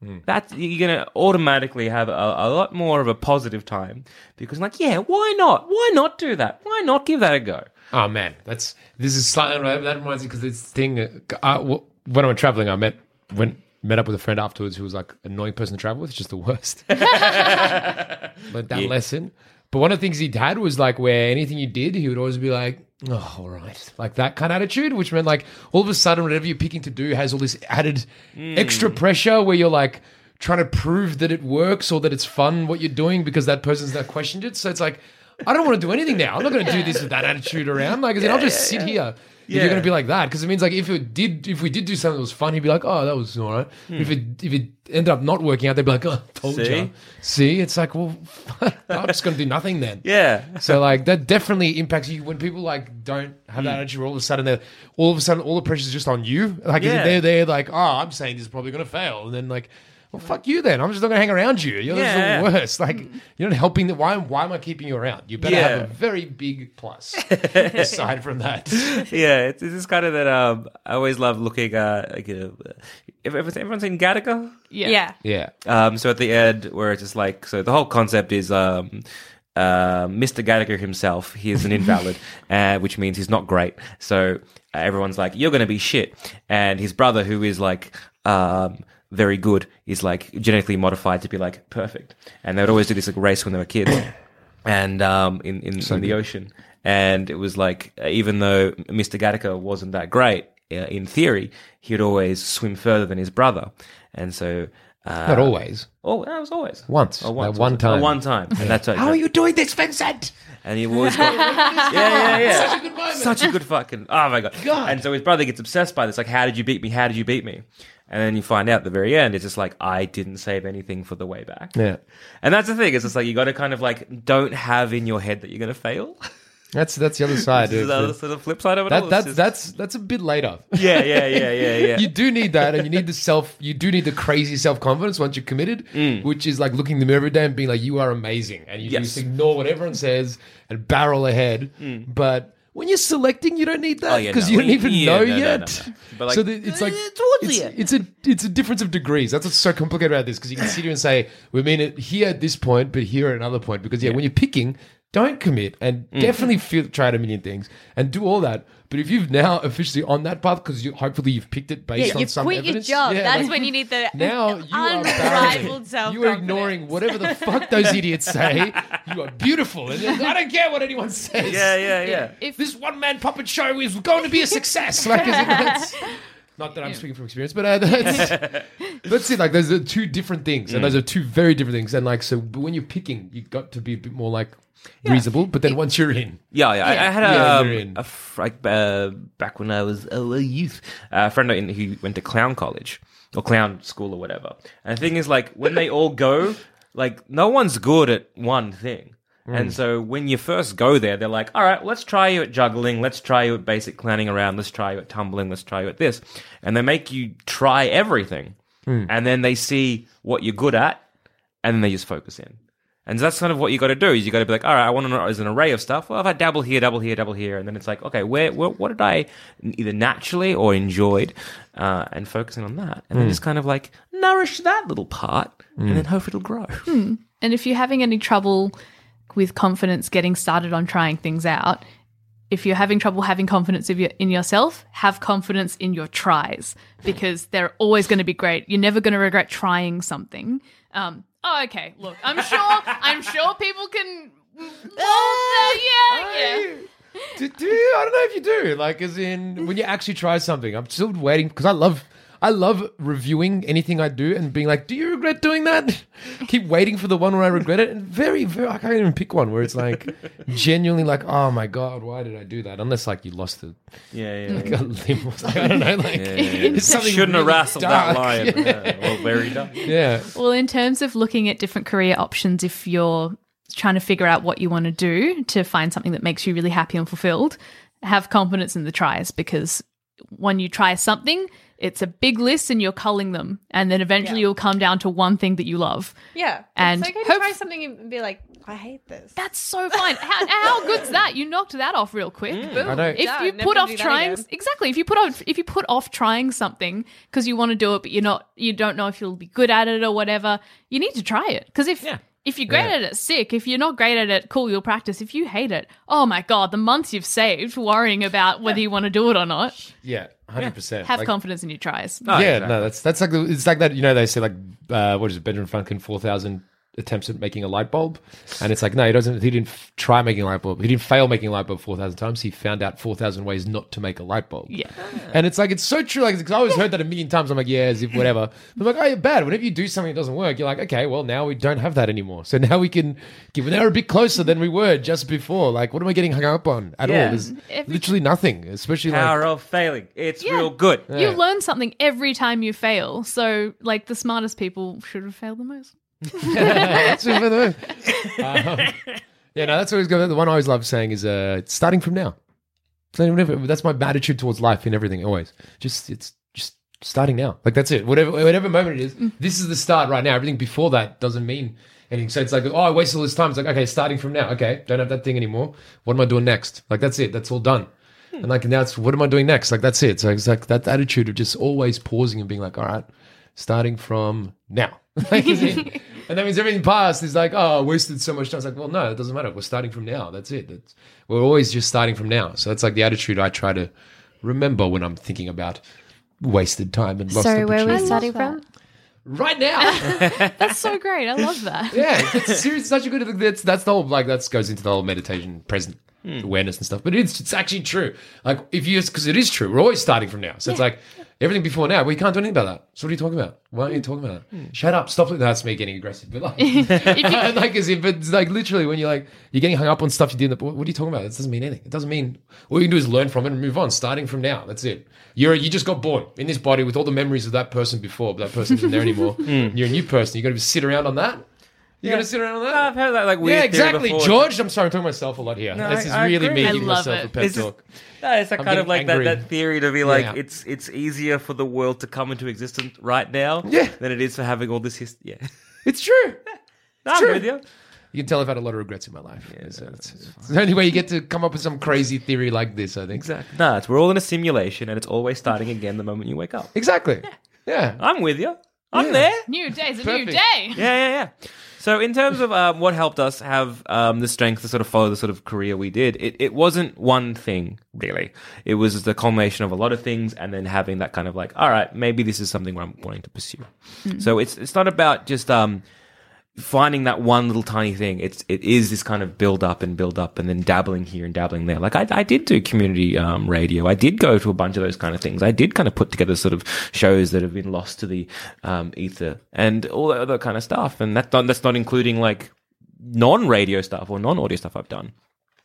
Hmm. That you're gonna automatically have a, a lot more of a positive time because, like, yeah, why not? Why not do that? Why not give that a go? Oh man, that's this is slightly that reminds me because this thing. Uh, I, w- when I went traveling, I met went met up with a friend afterwards who was like an annoying person to travel with, it's just the worst. Learned that lesson. But one of the things he had was like where anything you did, he would always be like, "Oh, all right," like that kind of attitude, which meant like all of a sudden, whatever you're picking to do has all this added extra pressure where you're like trying to prove that it works or that it's fun what you're doing because that person's now questioned it. So it's like. I don't want to do anything now. I'm not going to do this with that attitude around. Like, I said, I'll just sit here. If you're going to be like that, because it means like if it did, if we did do something that was fun, he'd be like, "Oh, that was all right." If it if it ended up not working out, they'd be like, "Oh, told See? you." See, it's like, well, I'm just going to do nothing then. Yeah, So like that definitely impacts you when people like don't have Hmm. that attitude. All of a sudden, they're all of a sudden all the pressure's just on you. Like Yeah. they're they're like, "Oh, I'm saying this is probably going to fail," and then like. Well, fuck you then. I'm just not going to hang around you. You're Yeah. the worst. Like, you're not helping. The, why, why am I keeping you around? You better have a very big plus aside from that. yeah. It's, it's just kind of that. Um, I always love looking. Uh, like, uh, if, if everyone's seen Gattaca, Yeah. yeah. Yeah. Um, so at the end, where it's just like, so the whole concept is um, uh, Mr. Gallagher himself, he is an invalid, uh, which means he's not great. So uh, everyone's like, you're going to be shit. And his brother, who is like, um, very good, is like genetically modified to be like perfect. And they would always do this like race when they were kids. and um, in, in, in the ocean. And it was like, even though Mr. Gattaca wasn't that great, uh, in theory, he would always swim further than his brother. And so. Uh, Not always. Oh, that was always Once. Oh, once, one it? Oh, time. one time, and that's How are you doing this, Vincent? And he always got yeah, yeah, yeah. Such a good moment. Such a good fucking. Oh my god. God. And so his brother gets obsessed by this. Like, how did you beat me? How did you beat me? And then you find out at the very end, it's just like I didn't save anything for the way back. Yeah. And that's the thing. It's just like you got to kind of like don't have in your head that you're going to fail. That's that's the other side. This is the other sort of flip side of it all. That, It's that's just- that's that's a bit later. yeah, yeah, yeah, yeah, yeah. you do need that, and you need the self. You do need the crazy self confidence once you're committed, mm. which is like looking in the mirror every day and being like, "You are amazing," and you Yes. just ignore what everyone says and barrel ahead. Mm. But when you're selecting, you don't need Oh, that yeah, because no. you don't even yeah, know no, no, no, yet. no. But, like, so the, it's like towards it's, the end. it's a it's a difference of degrees. That's what's so complicated about this because you can sit here and say we mean it here at this point, but here at another point. Because yeah, when you're picking, don't commit and Mm. definitely feel, try a million things and do all that. But if you've now officially on that path because you hopefully you've picked it based Yeah, on you some quit evidence, your job. yeah, That's like, when you need the now you are unrivaled barreling. self You are ignoring whatever the fuck those idiots say. You are beautiful, and I don't care what anyone says. yeah, yeah, yeah. If This one man puppet show is going to be a success. Like, as in, that's, not that I'm speaking from experience, but uh, that's that's it. Like, those are two different things, and those are two very different things. And like, so but when you're picking, you've got to be a bit more like reasonable. But then once you're in, Yeah, yeah. I, I had a, Yeah, um, you're in. a fr- like uh, back when I was a a youth, uh, a friend in, who went to clown college or clown school or whatever. And the thing is, like, when they all go, like, no one's good at one thing. And hmm. so when you first go there, they're like, all right, let's try you at juggling. Let's try you at basic clowning around. Let's try you at tumbling. Let's try you at this. And they make you try everything. Hmm. And then they see what you're good at and then they just focus in. And so that's kind of what you got to do. Is you got to be like, all right, I want to know there's an array of stuff. Well, if I dabble here, dabble here, dabble here, and then it's like, okay, where, where what did I either naturally or enjoyed, uh, and focusing on that, and then hmm. just kind of like nourish that little part, and then hope it'll grow. And if you're having any trouble with confidence getting started on trying things out, if you're having trouble having confidence of your, in yourself, have confidence in your tries because they're always going to be great. You're never going to regret trying something. Um, oh, okay. Look, I'm sure. I'm sure people can. Well, yeah, yeah. do, do you? I don't know if you do. Like, as in when you actually try something, I'm still waiting because I love. I love reviewing anything I do and being like, "Do you regret doing that?" Keep waiting for the one where I regret it, and very, very, I can't even pick one where it's like genuinely like, "Oh my god, why did I do that?" Unless like you lost a, Yeah, yeah. like, a limb or something. I don't know, like it's something Shouldn't have really wrestled that dark. lion. Yeah. Well, very dark. Yeah, Well, in terms of looking at different career options, if you're trying to figure out what you want to do to find something that makes you really happy and fulfilled, have confidence in the tries because when you try something, it's a big list and you're culling them. And then eventually you'll come down to one thing that you love. Yeah. And it's okay to hope- try something and be like, I hate this. That's so fine. How, how good's that? You knocked that off real quick. Mm, Boom. I know. If Done. you put off trying exactly, if you put off if you put off trying something because you want to do it but you're not you don't know if you'll be good at it or whatever, you need to try it. Because if Yeah. If you're great Yeah. at it, sick. If you're not great at it, cool, you'll practice. If you hate it, oh my god, the months you've saved worrying about whether you want to do it or not. yeah, hundred percent. Have confidence in your tries. Oh, yeah, exactly. no, that's that's like it's like that. You know, they say like uh, what is it? Benjamin Franklin four thousand attempts at making a light bulb, and it's like no, he doesn't. He didn't f- try making a light bulb. He didn't fail making a light bulb four thousand times. He found out four thousand ways not to make a light bulb. Yeah. and it's like it's so true. Like 'cause I always heard that a million times. I'm like, yeah, as if whatever. I'm like, oh, you're bad. Whenever you do something that doesn't work, you're like, okay, well now we don't have that anymore. So now we can give. Now we're a bit closer than we were just before. Like, what am I getting hung up on at Yeah. all? There's literally nothing. Especially like Power of failing. It's Yeah. real good. You learn something every time you fail. So like the smartest people should have failed the most. That's for the- Um, yeah, no, that's always good. The one I always love saying is uh, starting from now. That's my attitude towards life and everything. Always, just it's just starting now. Like that's it. Whatever, whatever moment it is, this is the start right now. Everything before that doesn't mean anything. So it's like, oh, I wasted all this time. It's like, okay, starting from now. Okay, don't have that thing anymore. What am I doing next? Like that's it. That's all done. And like now it's what am I doing next? Like that's it. So it's like that attitude of just always pausing and being like, all right, starting from now. Like, and that means everything past is like, oh, I wasted so much time. It's like, well, no, it doesn't matter. We're starting from now. That's it. That's, we're always just starting from now. So that's like the attitude I try to remember when I'm thinking about wasted time and lost Sorry, where are we opportunities. starting from? Right now. That's so great. I love that. yeah, it's seriously such a good. That's that's the whole like that goes into the whole meditation, present hmm. awareness and stuff. But it's it's actually true. Like if you because it is true. We're always starting from now. So it's like everything before now. We can't do anything about that. So what are you talking about? Why aren't you talking about that? Shut up. Stop. That's me getting aggressive. But like, like as if it's like literally when you're like you're getting hung up on stuff you did. in the- What, what are you talking about? It doesn't mean anything. It doesn't mean all you can do is learn from it and move on. Starting from now. That's it. You're you just got born in this body with all the memories of that person before. But that person isn't there anymore. You're a new person. You're going to sit around on that. You're gonna sit around on that. I've heard that like weird Yeah, exactly, before. George. I'm sorry, I'm talking myself a lot here. No, this is I- I really agree. me I giving love myself it. a pep It's just- talk. No, it's that I'm kind of like that, angry. that theory to be like Yeah. it's it's easier for the world to come into existence right now Yeah. than it is for having all this history. Yeah, It's true. No, I'm with you. You can tell I've had a lot of regrets in my life. it's, it's- it's the only way you get to come up with some crazy theory like this. I think. Exactly. No, it's we're all in a simulation, and it's always starting again the moment you wake up. Exactly. Yeah. I'm with you. I'm Yeah. there. New day's a Perfect. new day. Yeah, yeah, yeah. So, in terms of um, what helped us have um, the strength to sort of follow the sort of career we did, it, it wasn't one thing, really. It was the culmination of a lot of things and then having that kind of like, all right, maybe this is something where I'm wanting to pursue. So, it's it's not about just um, finding that one little tiny thing. It's it is this kind of build up and build up and then dabbling here and dabbling there. Like I, I did do community um, radio. I did go to a bunch of those kind of things. I did kind of put together sort of shows that have been lost to the um, ether and all that other kind of stuff. And that's not that's not including like non radio stuff or non audio stuff I've done.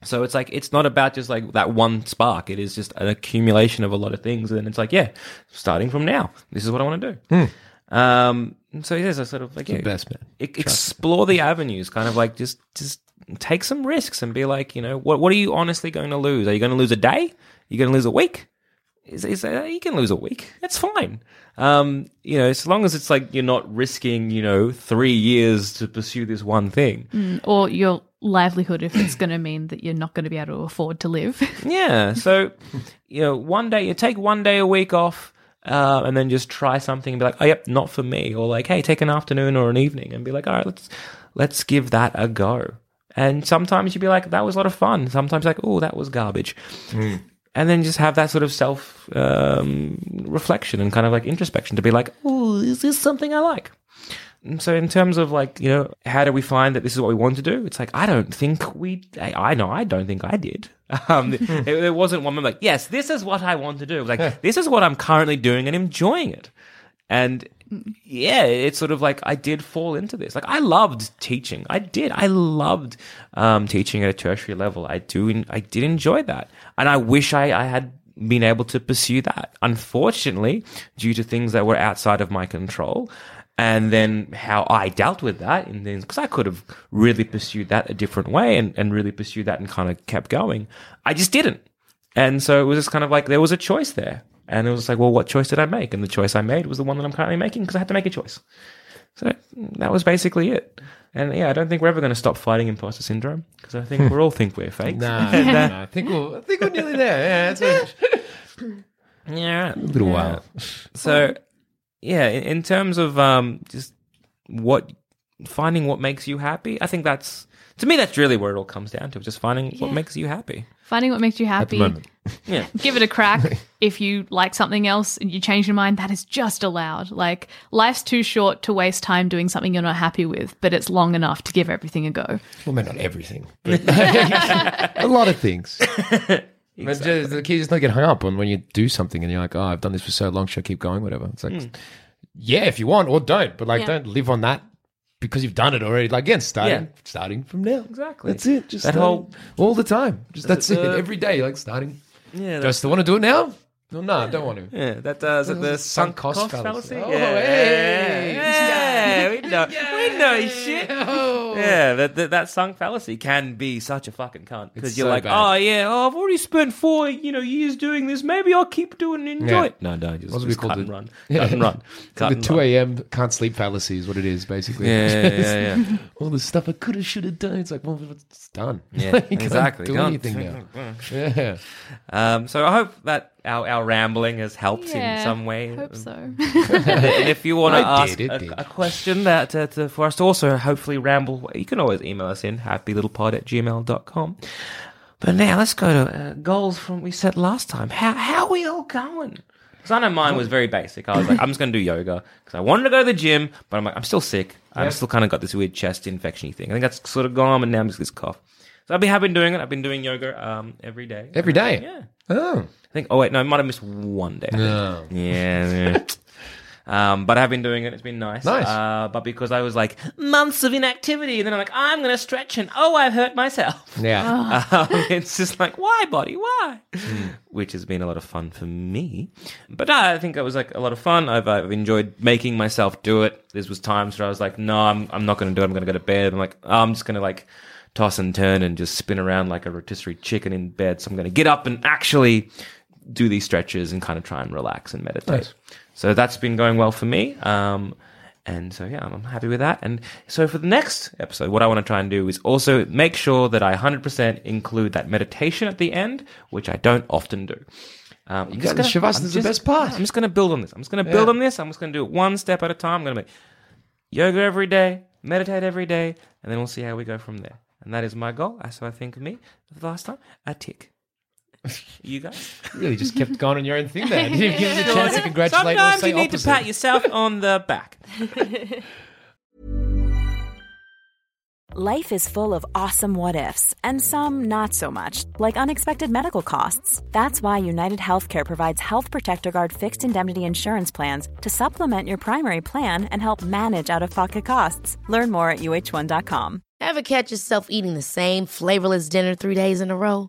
So it's like it's not about just like that one spark. It is just an accumulation of a lot of things, and it's like, yeah, starting from now, this is what I want to do. Um, so it is a sort of like yeah, best, man. e- explore the avenues, kind of like just just take some risks and be like, you know, what what are you honestly going to lose? Are you going to lose a day? Are you going to lose a week? Is, is uh, you can lose a week. That's fine. Um, you know, as long as it's like you're not risking, you know, three years to pursue this one thing. Or your livelihood if it's going to mean that you're not going to be able to afford to live. Yeah. So, you know, one day you take one day a week off, uh, and then just try something and be like, oh, yep, not for me. Or like, hey, take an afternoon or an evening and be like, all right, let's let's give that a go. And sometimes you'd be like, that was a lot of fun. Sometimes like, oh, that was garbage. And then just have that sort of self um, reflection and kind of like introspection to be like, oh, is this something I like? And so in terms of like you know how do we find that this is what we want to do it's like i don't think we i, I know i don't think i did um it, there wasn't one moment like yes this is what i want to do like this is what i'm currently doing and enjoying it And yeah, it's sort of like I did fall into this. Like I loved teaching. I did. I loved um, teaching at a tertiary level. I do. I did enjoy that, and I wish I, I had been able to pursue that. Unfortunately, due to things that were outside of my control, and then how I dealt with that, and then because I could have really pursued that a different way and, and really pursued that and kind of kept going, I just didn't. And so it was just kind of like there was a choice there. And it was like, well, what choice did I make? And the choice I made was the one that I'm currently making because I had to make a choice. So that was basically it. And yeah, I don't think we're ever going to stop fighting imposter syndrome because I think we all think we're fake. Nah, nah, nah, I think we're, I think we're nearly there. Yeah, it's a Yeah. little while. So yeah, in, in terms of um, just what finding what makes you happy, I think that's to me that's really where it all comes down to, just finding what makes you happy. Finding what makes you At the happy. Yeah. Give it a crack. if you like something else and you change your mind, that is just allowed. Like, life's too short to waste time doing something you're not happy with, but it's long enough to give everything a go. Well, maybe not everything, but a lot of things. But just, the key is not get hung up on when you do something and you're like, oh, I've done this for so long, should I keep going? Whatever. It's like, hmm. yeah, if you want, or don't, but like, Yeah. don't live on that because you've done it already. Like, again, starting, Yeah. starting from now. Exactly. That's it. Just That starting whole- all the time. Just that's it. the- Every day, like starting. Yeah, Do I still want to do it now? No, no, I don't want to. Yeah, that does it. The sunk cost, cost fallacy. fallacy. Oh, yeah, hey. yeah, we know, we know shit. Yeah, that, that that sunk fallacy can be such a fucking cunt because It's you're so like, bad. oh yeah, oh I've already spent four you know years doing this. Maybe I'll keep doing it and enjoy Yeah. it. No, don't just, What's it just called? cut and The- run, Yeah. cut and run, cut the and 2 run. a.m. can't sleep fallacy is what it is, basically. Yeah, yeah, yeah. All the stuff I could have, should have done. It's like, well, it's done. Yeah, You can't exactly. Do Can't- anything now. Yeah. Um, so I hope that our, our rambling has helped Yeah, in some way. Hope so. and if you want to I ask did, it a, did. a question that uh, to, for us to also hopefully ramble, you can always email us in happylittlepod at gmail.com. But now let's go to uh, goals from we set last time. How how are we all going? Because I know mine was very basic. I was like, I'm just going to do yoga because I wanted to go to the gym, but I'm like, I'm still sick. I'm still kind of got this weird chest infection thing. I think that's sort of gone, and now I'm just this cough. So I've been, have been doing it. I've been doing yoga um, every day. Every day? Yeah. Oh. I think. Oh wait, no, I might have missed one day. No. Yeah. yeah. Um, but I've been doing it. It's been nice. Nice. Uh, but because I was like months of inactivity, and then I'm like, I'm going to stretch, and oh, I've hurt myself. Yeah. Um, it's just like, why, body, why? Which has been a lot of fun for me. But uh, I think it was like a lot of fun. I've, I've enjoyed making myself do it. There was times where I was like, no, I'm, I'm not going to do it. I'm going to go to bed. I'm like, oh, I'm just going to like toss and turn and just spin around like a rotisserie chicken in bed. So I'm going to get up and actually do these stretches and kind of try and relax and meditate. Nice. So that's been going well for me. Um, and so, yeah, I'm happy with that. And so for the next episode, what I want to try and do is also make sure that I 100% include that meditation at the end, which I don't often do. Um, I'm just the gonna- Shavasana is the best part. I'm just going to build on this. I'm just going to build Yeah. on this. I'm just going to do it one step at a time. I'm going to make yoga every day, meditate every day, and then we'll see how we go from there. And that is my goal. That's what I think of me. The last time, a tick. You guys? really just kept going on your own thing there. Didn't give us a chance to congratulate or Sometimes say you need opposite. to pat yourself on the back. Life is full of awesome what ifs, and some not so much, like unexpected medical costs. That's why United Healthcare provides Health Protector Guard fixed indemnity insurance plans to supplement your primary plan and help manage out of pocket costs. Learn more at uh1.com. Ever catch yourself eating the same flavorless dinner three days in a row?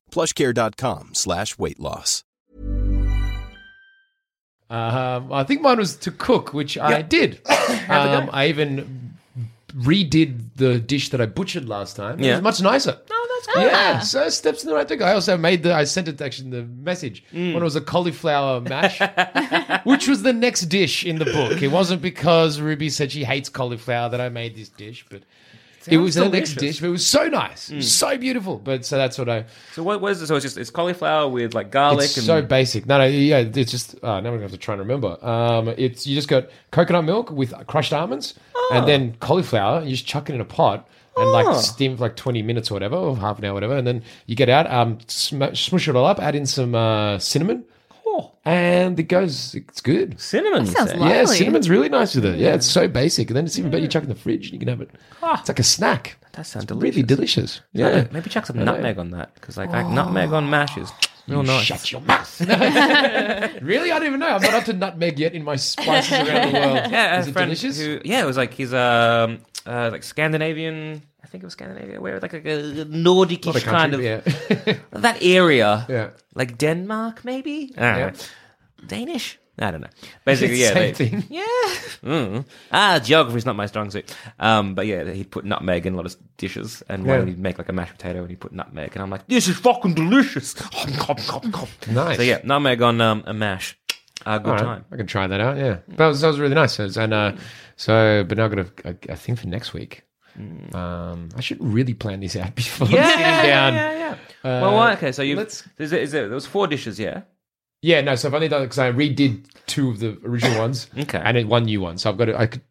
plushcare.com slash weight loss. Um, I think mine was to cook, which I did. um, I even redid the dish that I butchered last time. It was much nicer. Oh, that's Yeah, so steps in the right direction. I also made the. I sent it actually the message Mm. when it was a cauliflower mash, which was the next dish in the book. It wasn't because Ruby said she hates cauliflower that I made this dish, but it was the next. Mm. dish. But it was so nice, so beautiful. But so that's what I. So what was it? So it's just it's cauliflower with like garlic It's and so basic. No, no, yeah, it's just. Oh, now I'm gonna have to try and remember. Um, it's you just got coconut milk with crushed almonds, and then cauliflower. You just chuck it in a pot and Oh. like steam for like 20 minutes or whatever, or half an hour, whatever, and then you get out. Um, sm- smush it all up. Add in some uh, cinnamon, Oh, and it goes. It's good. cinnamon. you sounds lovely. Yeah, cinnamon's really nice with it. Yeah, it's so basic, and then it's even better. You chuck it in the fridge, and you can have it. It's like a snack. That sounds It's really delicious. Yeah, Yeah, maybe chuck some nutmeg on that because like, like nutmeg on mash is real nice. Shut your mouth. really? I don't even know. I'm not up to nutmeg yet in my spices around the world. Yeah, Is it friend delicious? Who, yeah, it was like he's um uh like Scandinavian. I think it was Scandinavia, where like, like a Nordicish kind of yeah. that area. Yeah. like Denmark, maybe. I Yeah. Danish. I don't know. Basically, yeah, the they- same thing. Yeah. Mm. Ah, geography's not my strong suit. Um, but yeah, he'd put nutmeg in a lot of dishes, and Yeah. one he'd make like a mashed potato, and he'd put nutmeg, and I'm like, this is fucking delicious. Nice. So yeah, nutmeg on um, a mash. Uh, good right, time. I can try that out. Yeah, that was that was really nice. And uh, so, but now I've got a thing for next week. Um, I should really plan this out before Yeah, sitting down. yeah, yeah. Uh, well, why- okay, so you let's- is it, is it, there was four dishes, yeah. Yeah, no. So I've only done because I redid two of the original ones. Okay. and then one new one. So I've got to. I could,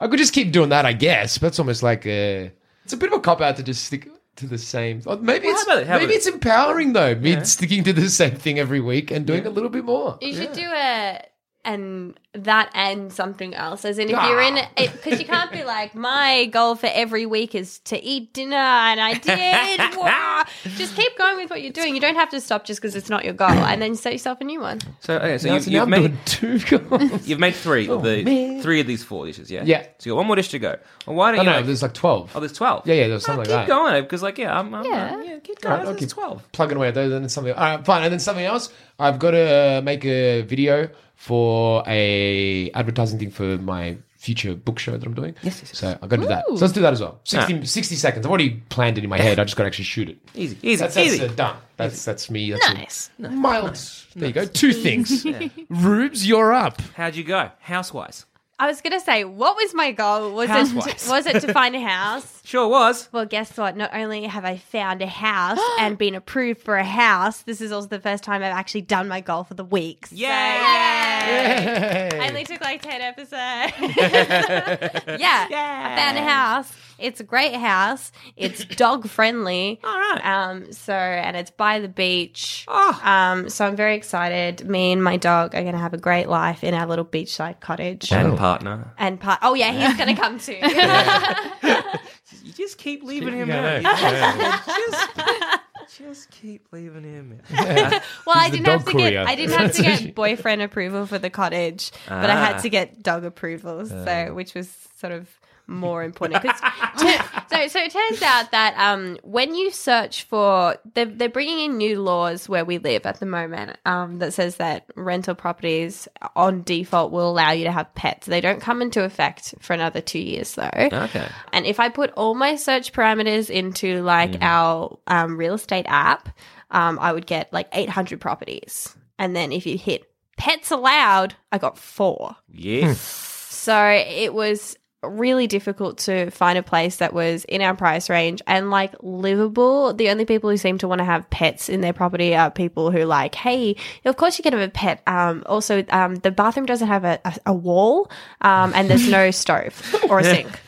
I could just keep doing that, I guess. But it's almost like a, it's a bit of a cop out to just stick to the same. Maybe Well, it's how about it? How maybe about it's empowering though. Me sticking to the same thing every week and doing a little bit more. You should do it and that and something else. As in, if you're in Ah. it, because you can't be like, my goal for every week is to eat dinner, and I did. Wah. Just keep going with what you're doing. You don't have to stop just because it's not your goal, and then set yourself a new one. So okay, so Now, you, you've I'm made two goals. you've made three of the man. three of these four dishes, yeah. Yeah. So you got one more dish to go. Well, why don't Oh you? no, like- there's like twelve. oh, there's twelve. Yeah, yeah, there's something Oh, like keep that. going because, like, yeah, I'm, I'm Yeah. yeah, yeah keep going. right, I'll There's keep twelve. plugging away at those, and then something. All right, fine. And then something else. I've got to make a video for a advertising thing for my future book show that I'm doing. Yes, yes. So I've got to do that. So let's do that as well. 60, 60 seconds. I've already planned it in my head. I just got to actually shoot it. Easy, easy, That's, that's easy. uh, done. That's that's me. That's Nice. A mild. There you go. Two things. Rubes, you're up. How'd you go, housewise? I was gonna say, what was my goal? Was Housewives. it was it to find a house? Sure was. Well, guess what? Not only have I found a house and been approved for a house, this is also the first time I've actually done my goal for the week. So- Yeah. I only took like 10 episodes. yeah. I found a house. It's a great house. It's dog friendly. All right. Um, so, and it's by the beach. Oh. Um, so I'm very excited. Me and my dog are going to have a great life in our little beachside cottage. And partner. And part, oh yeah, he's going to come too. You just keep leaving him Yeah, out. just, just keep leaving him out. Well, I He's the didn't have dog to get. I didn't have to get boyfriend approval for the cottage, but I Ah. had to get dog approval, so which was sort of more important. to- so, so it turns out that um, when you search for, they're, they're bringing in new laws where we live at the moment um, that says that rental properties on default will allow you to have pets. They don't come into effect for another two years though. Okay. And if I put all my search parameters into like our um, real estate app, um, I would get like 800 properties. And then if you hit pets allowed, I got four. Yes. So it was really difficult to find a place that was in our price range and like livable. The only people who seem to want to have pets in their property are people who like, hey, of course you can have a pet. Um, also, um, the bathroom doesn't have a, a, a wall, um, and there's no stove or a sink.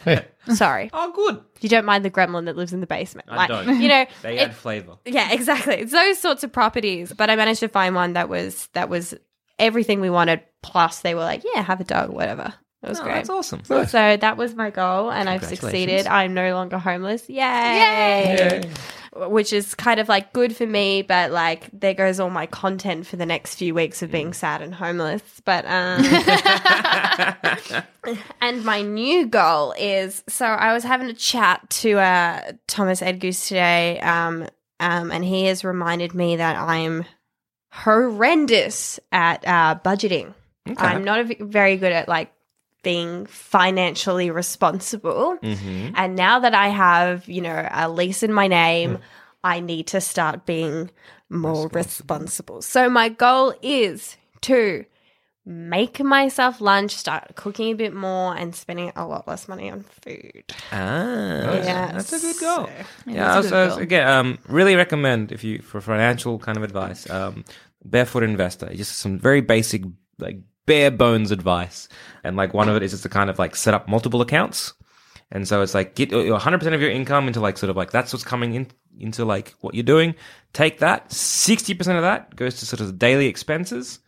Sorry. oh, good. You don't mind the gremlin that lives in the basement. I like, don't. You know, They it- add flavour. yeah, exactly. It's those sorts of properties. But I managed to find one that was that was everything we wanted. Plus, they were like, "Yeah, have a dog, whatever." It was Oh, great. that's awesome. So that was my goal, and I've succeeded. I'm no longer homeless. Yay! Which is kind of like good for me, but like there goes all my content for the next few weeks of being sad and homeless. But um, and my new goal is so I was having a chat to uh, Thomas Edgoose today, um, um, and he has reminded me that I'm horrendous at uh, budgeting. I'm not a v- very good at like being financially responsible. Mm-hmm. And now that I have, you know, a lease in my name, Mm. I need to start being more responsible. So my goal is to make myself lunch, start cooking a bit more, and spending a lot less money on food. Ah, Yeah, that's a good goal. so- yeah, that's a I good was- goal. again, um, really recommend if you for financial kind of advice, um, Barefoot Investor, just some very basic, like bare bones advice, and like one of it is just to kind of like set up multiple accounts, and so it's like get one hundred percent of your income into like sort of like that's what's coming in into like what you're doing. Take that, sixty percent of that goes to sort of daily expenses.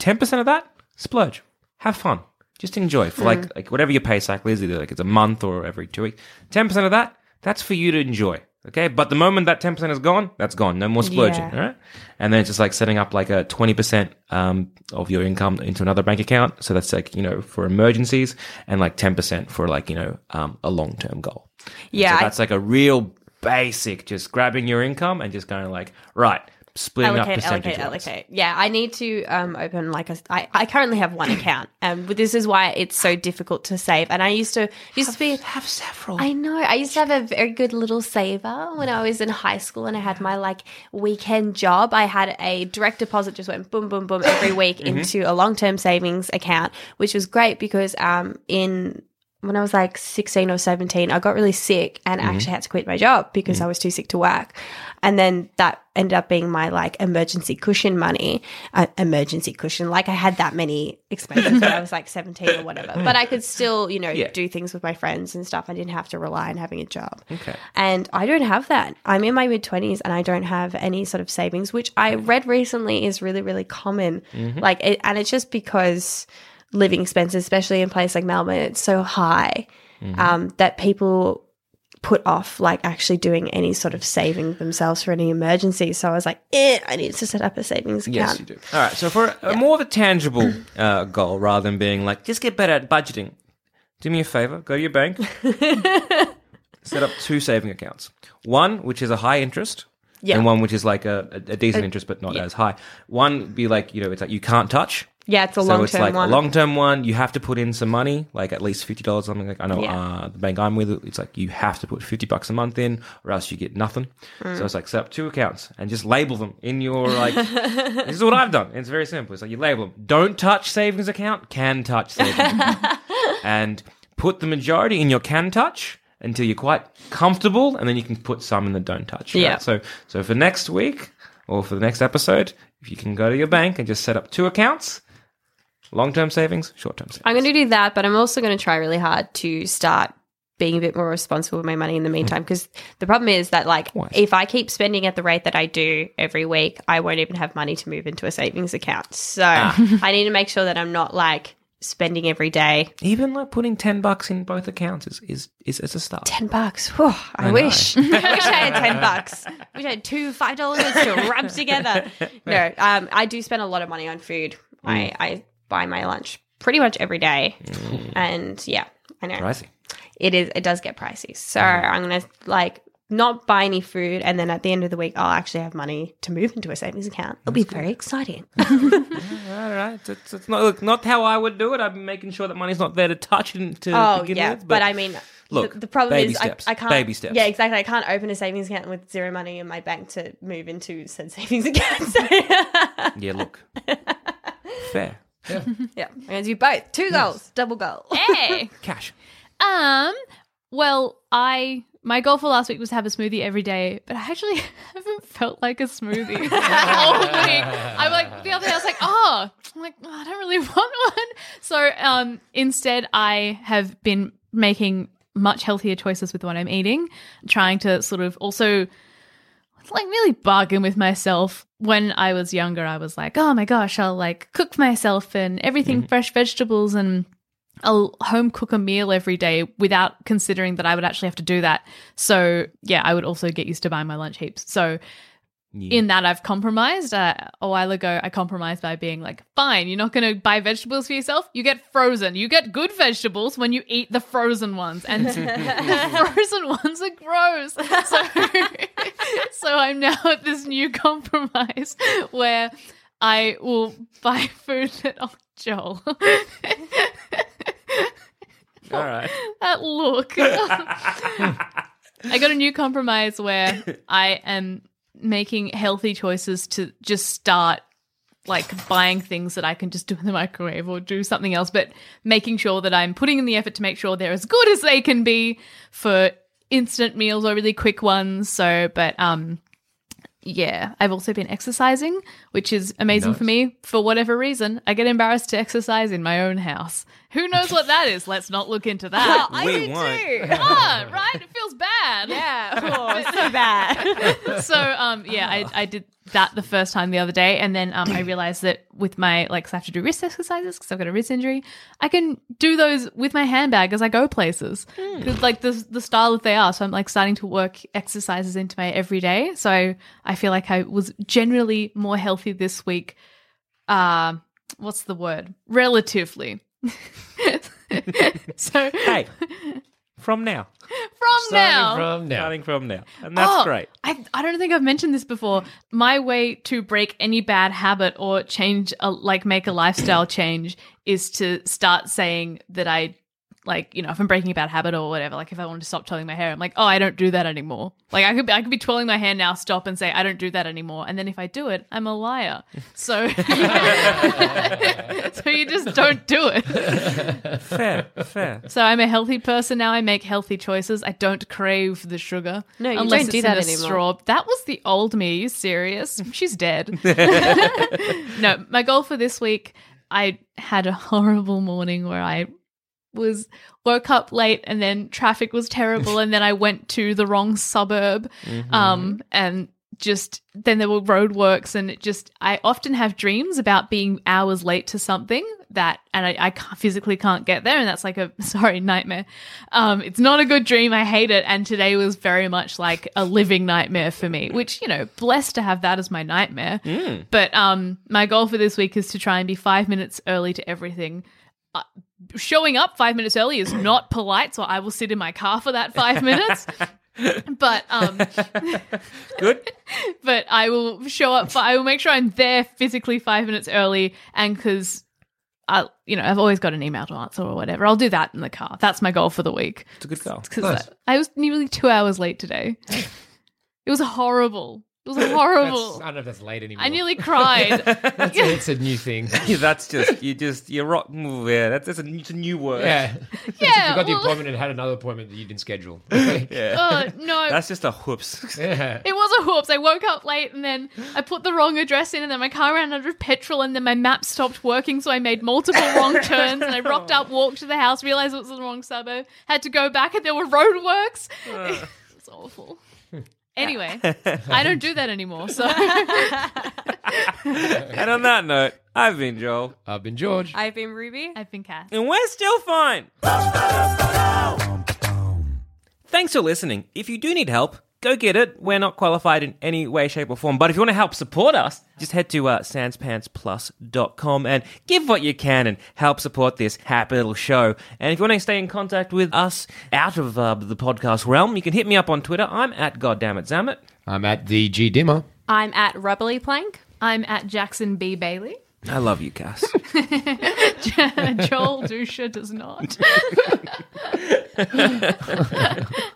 10% of that, splurge. Have fun. Just enjoy for like hmm. like whatever your pay cycle is, either like it's a month or every two weeks. 10% of that, that's for you to enjoy. Okay. But the moment that 10% is gone, that's gone. No more splurging. Yeah. Right. And then it's just like setting up like a 20% um, of your income into another bank account. So that's like, you know, for emergencies and like 10% for like, you know, um, a long term goal. Yeah, So that's like a real basic, just grabbing your income and just going like, right, splitting up allocate, allocate, allocate. Yeah, I need to um, open like a. I, I currently have one account, and this is why it's so difficult to save. And I used to used to be Have several. I know. I used to have a very good little saver when I was in high school and I had my like weekend job. I had a direct deposit just went boom, boom, boom every week into a long term savings account, which was great because um in when I was like 16 or 17, I got really sick and actually had to quit my job because I was too sick to work. And then that ended up being my like emergency cushion money, uh, emergency cushion. Like I had that many expenses when I was like 17 or whatever, but I could still, you know, Yeah. do things with my friends and stuff. I didn't have to rely on having a job. Okay. And I don't have that. I'm in my mid 20s and I don't have any sort of savings, which I read recently is really, really common. Like, it, and it's just because living expenses, especially in places like Melbourne, it's so high um, that people put off like actually doing any sort of saving themselves for any emergency. So I was like, eh, I need to set up a savings account. Yes, you do. All right. So for a, more of a tangible uh, goal, rather than being like just get better at budgeting, do me a favor. Go to your bank. set up two saving accounts. One which is a high interest. Yeah. And one which is like a, a, a decent interest but not as high. One be like, you know, it's like you can't touch. Yeah, it's a so long it's term like one. a long term one. You have to put in some money, like at least fifty dollars. Something like I know Yeah. uh, the bank I'm with. It's like you have to put fifty bucks a month in, or else you get nothing. Mm. So it's like set up two accounts and just label them in your like. this is what I've done. It's very simple. It's like you label them. Don't touch savings account. Can touch savings account. and put the majority in your can touch until you're quite comfortable, and then you can put some in the don't touch. right? Yeah. So so for next week or for the next episode, if you can go to your bank and just set up two accounts. Long term savings, short term savings. I'm going to do that, but I'm also going to try really hard to start being a bit more responsible with my money in the meantime. Mm-hmm. Because the problem is that, like, Wise. if I keep spending at the rate that I do every week, I won't even have money to move into a savings account. So ah. I need to make sure that I'm not like spending every day. Even like putting ten bucks in both accounts is is is, is a start. 10 bucks. Whew, I, know. wish. I wish I had 10 bucks. wish I had two $5 to rub together. No, um, I do spend a lot of money on food. I, mm. I buy my lunch pretty much every day. Mm. And yeah, I know. Pricey. it is it does get pricey. So mm-hmm. I'm gonna like not buy any food and then at the end of the week I'll actually have money to move into a savings account. It'll be very exciting. All right, it's, it's not look, not how I would do it. I'm making sure that money's not there to touch and to oh yeah. with. But, I mean look, the, the problem is I, I can't baby steps. Yeah, exactly. I can't open a savings account with zero money in my bank to move into said savings account. So yeah, look, fair yeah. I'm gonna do both. Two goals, double goal. Hey. cash. Um. Well, I my goal for last week was to have a smoothie every day, but I actually haven't felt like a smoothie all week. I'm like the other day, I was like, oh, I'm like oh, I don't really want one. So um, instead, I have been making much healthier choices with what I'm eating, trying to sort of also like really bargain with myself. When I was younger, I was like, oh my gosh, I'll like cook myself and everything mm-hmm. fresh vegetables and I'll home cook a meal every day without considering that I would actually have to do that. So yeah, I would also get used to buying my lunch heaps. So in that I've compromised. Uh, a while ago, I compromised by being like, fine, you're not going to buy vegetables for yourself. You get frozen. You get good vegetables when you eat the frozen ones. And the frozen ones are gross. So, so I'm now at this new compromise where I will buy food that, oh, Joel. All right. that look. I got a new compromise where I am making healthy choices to just start like buying things that I can just do in the microwave or do something else, but making sure that I'm putting in the effort to make sure they're as good as they can be for instant meals or really quick ones. So, but um yeah, I've also been exercising, which is amazing for me. For whatever reason, I get embarrassed to exercise in my own house. Who knows what that is? Let's not look into that. we won't. ah, right? It feels bad. Yeah, oh, so bad. so um yeah I, I did that the first time the other day and then um I realized that with my like 'cause I have to do wrist exercises because I've got a wrist injury I can do those with my handbag as I go places, places 'Cause, like the the style that they are so I'm like starting to work exercises into my everyday so I feel like I was generally more healthy this week uh what's the word relatively so Hey, from now. from now from now. Starting from now. And that's Oh, great. I, I don't think I've mentioned this before. My way to break any bad habit or change, a, like make a lifestyle change, is to start saying that I, like, you know, if I'm breaking a bad habit or whatever, like if I want to stop twirling my hair, I'm like, oh, I don't do that anymore. Like I could, be, I could be twirling my hair now, stop and say I don't do that anymore, and then if I do it, I'm a liar. So, so you just don't do it. Fair, fair. So I'm a healthy person now. I make healthy choices. I don't crave the sugar. No, you unless don't do it's in that a anymore. Straw. That was the old me. Are you serious? She's dead. no, my goal for this week. I had a horrible morning where I was woke up late and then traffic was terrible and then I went to the wrong suburb um and just then there were roadworks and it just I often have dreams about being hours late to something that and I, I can't, physically can't get there and that's like a sorry nightmare. Um it's not a good dream. I hate it. And today was very much like a living nightmare for me which you know blessed to have that as my nightmare. But um my goal for this week is to try and be five minutes early to everything. Uh, showing up five minutes early is not polite, so I will sit in my car for that five minutes. but um, Good. but I will show up. For, I will make sure I'm there physically five minutes early, and because I, you know, I've always got an email to answer or whatever. I'll do that in the car. That's my goal for the week. It's a good goal. Because Nice. I, I was nearly two hours late today. it was horrible. It was That's, horrible. I don't know if that's late anymore. I nearly cried. That's a, it's a new thing. Yeah, that's just you just you're rock. ooh, Yeah, that's, that's a, it's a new word. Yeah. Yeah, you got the well- appointment and had another appointment that you didn't schedule. uh, no, That's just a whoops. yeah. It was a whoops. I woke up late and then I put the wrong address in and then my car ran out of petrol and then my map stopped working so I made multiple wrong turns and I rocked up, walked to the house, realized it was the wrong suburb, had to go back and there were roadworks. it was awful. Anyway, I don't do that anymore. So and on that note, I've been Joel, I've been George. I've been Ruby. I've been Cass. and we're still fine. Thanks for listening. If you do need help, go get it. We're not qualified in any way, shape, or form. But if you want to help support us, just head to uh, sanspantsplus.com and give what you can and help support this happy little show. And if you want to stay in contact with us out of uh, the podcast realm, you can hit me up on Twitter. I'm at goddammit I'm at the G Dimmer. I'm at Rubbly Plank. I'm at Jackson B. Bailey. I love you, Cass. Joel Duscher does not.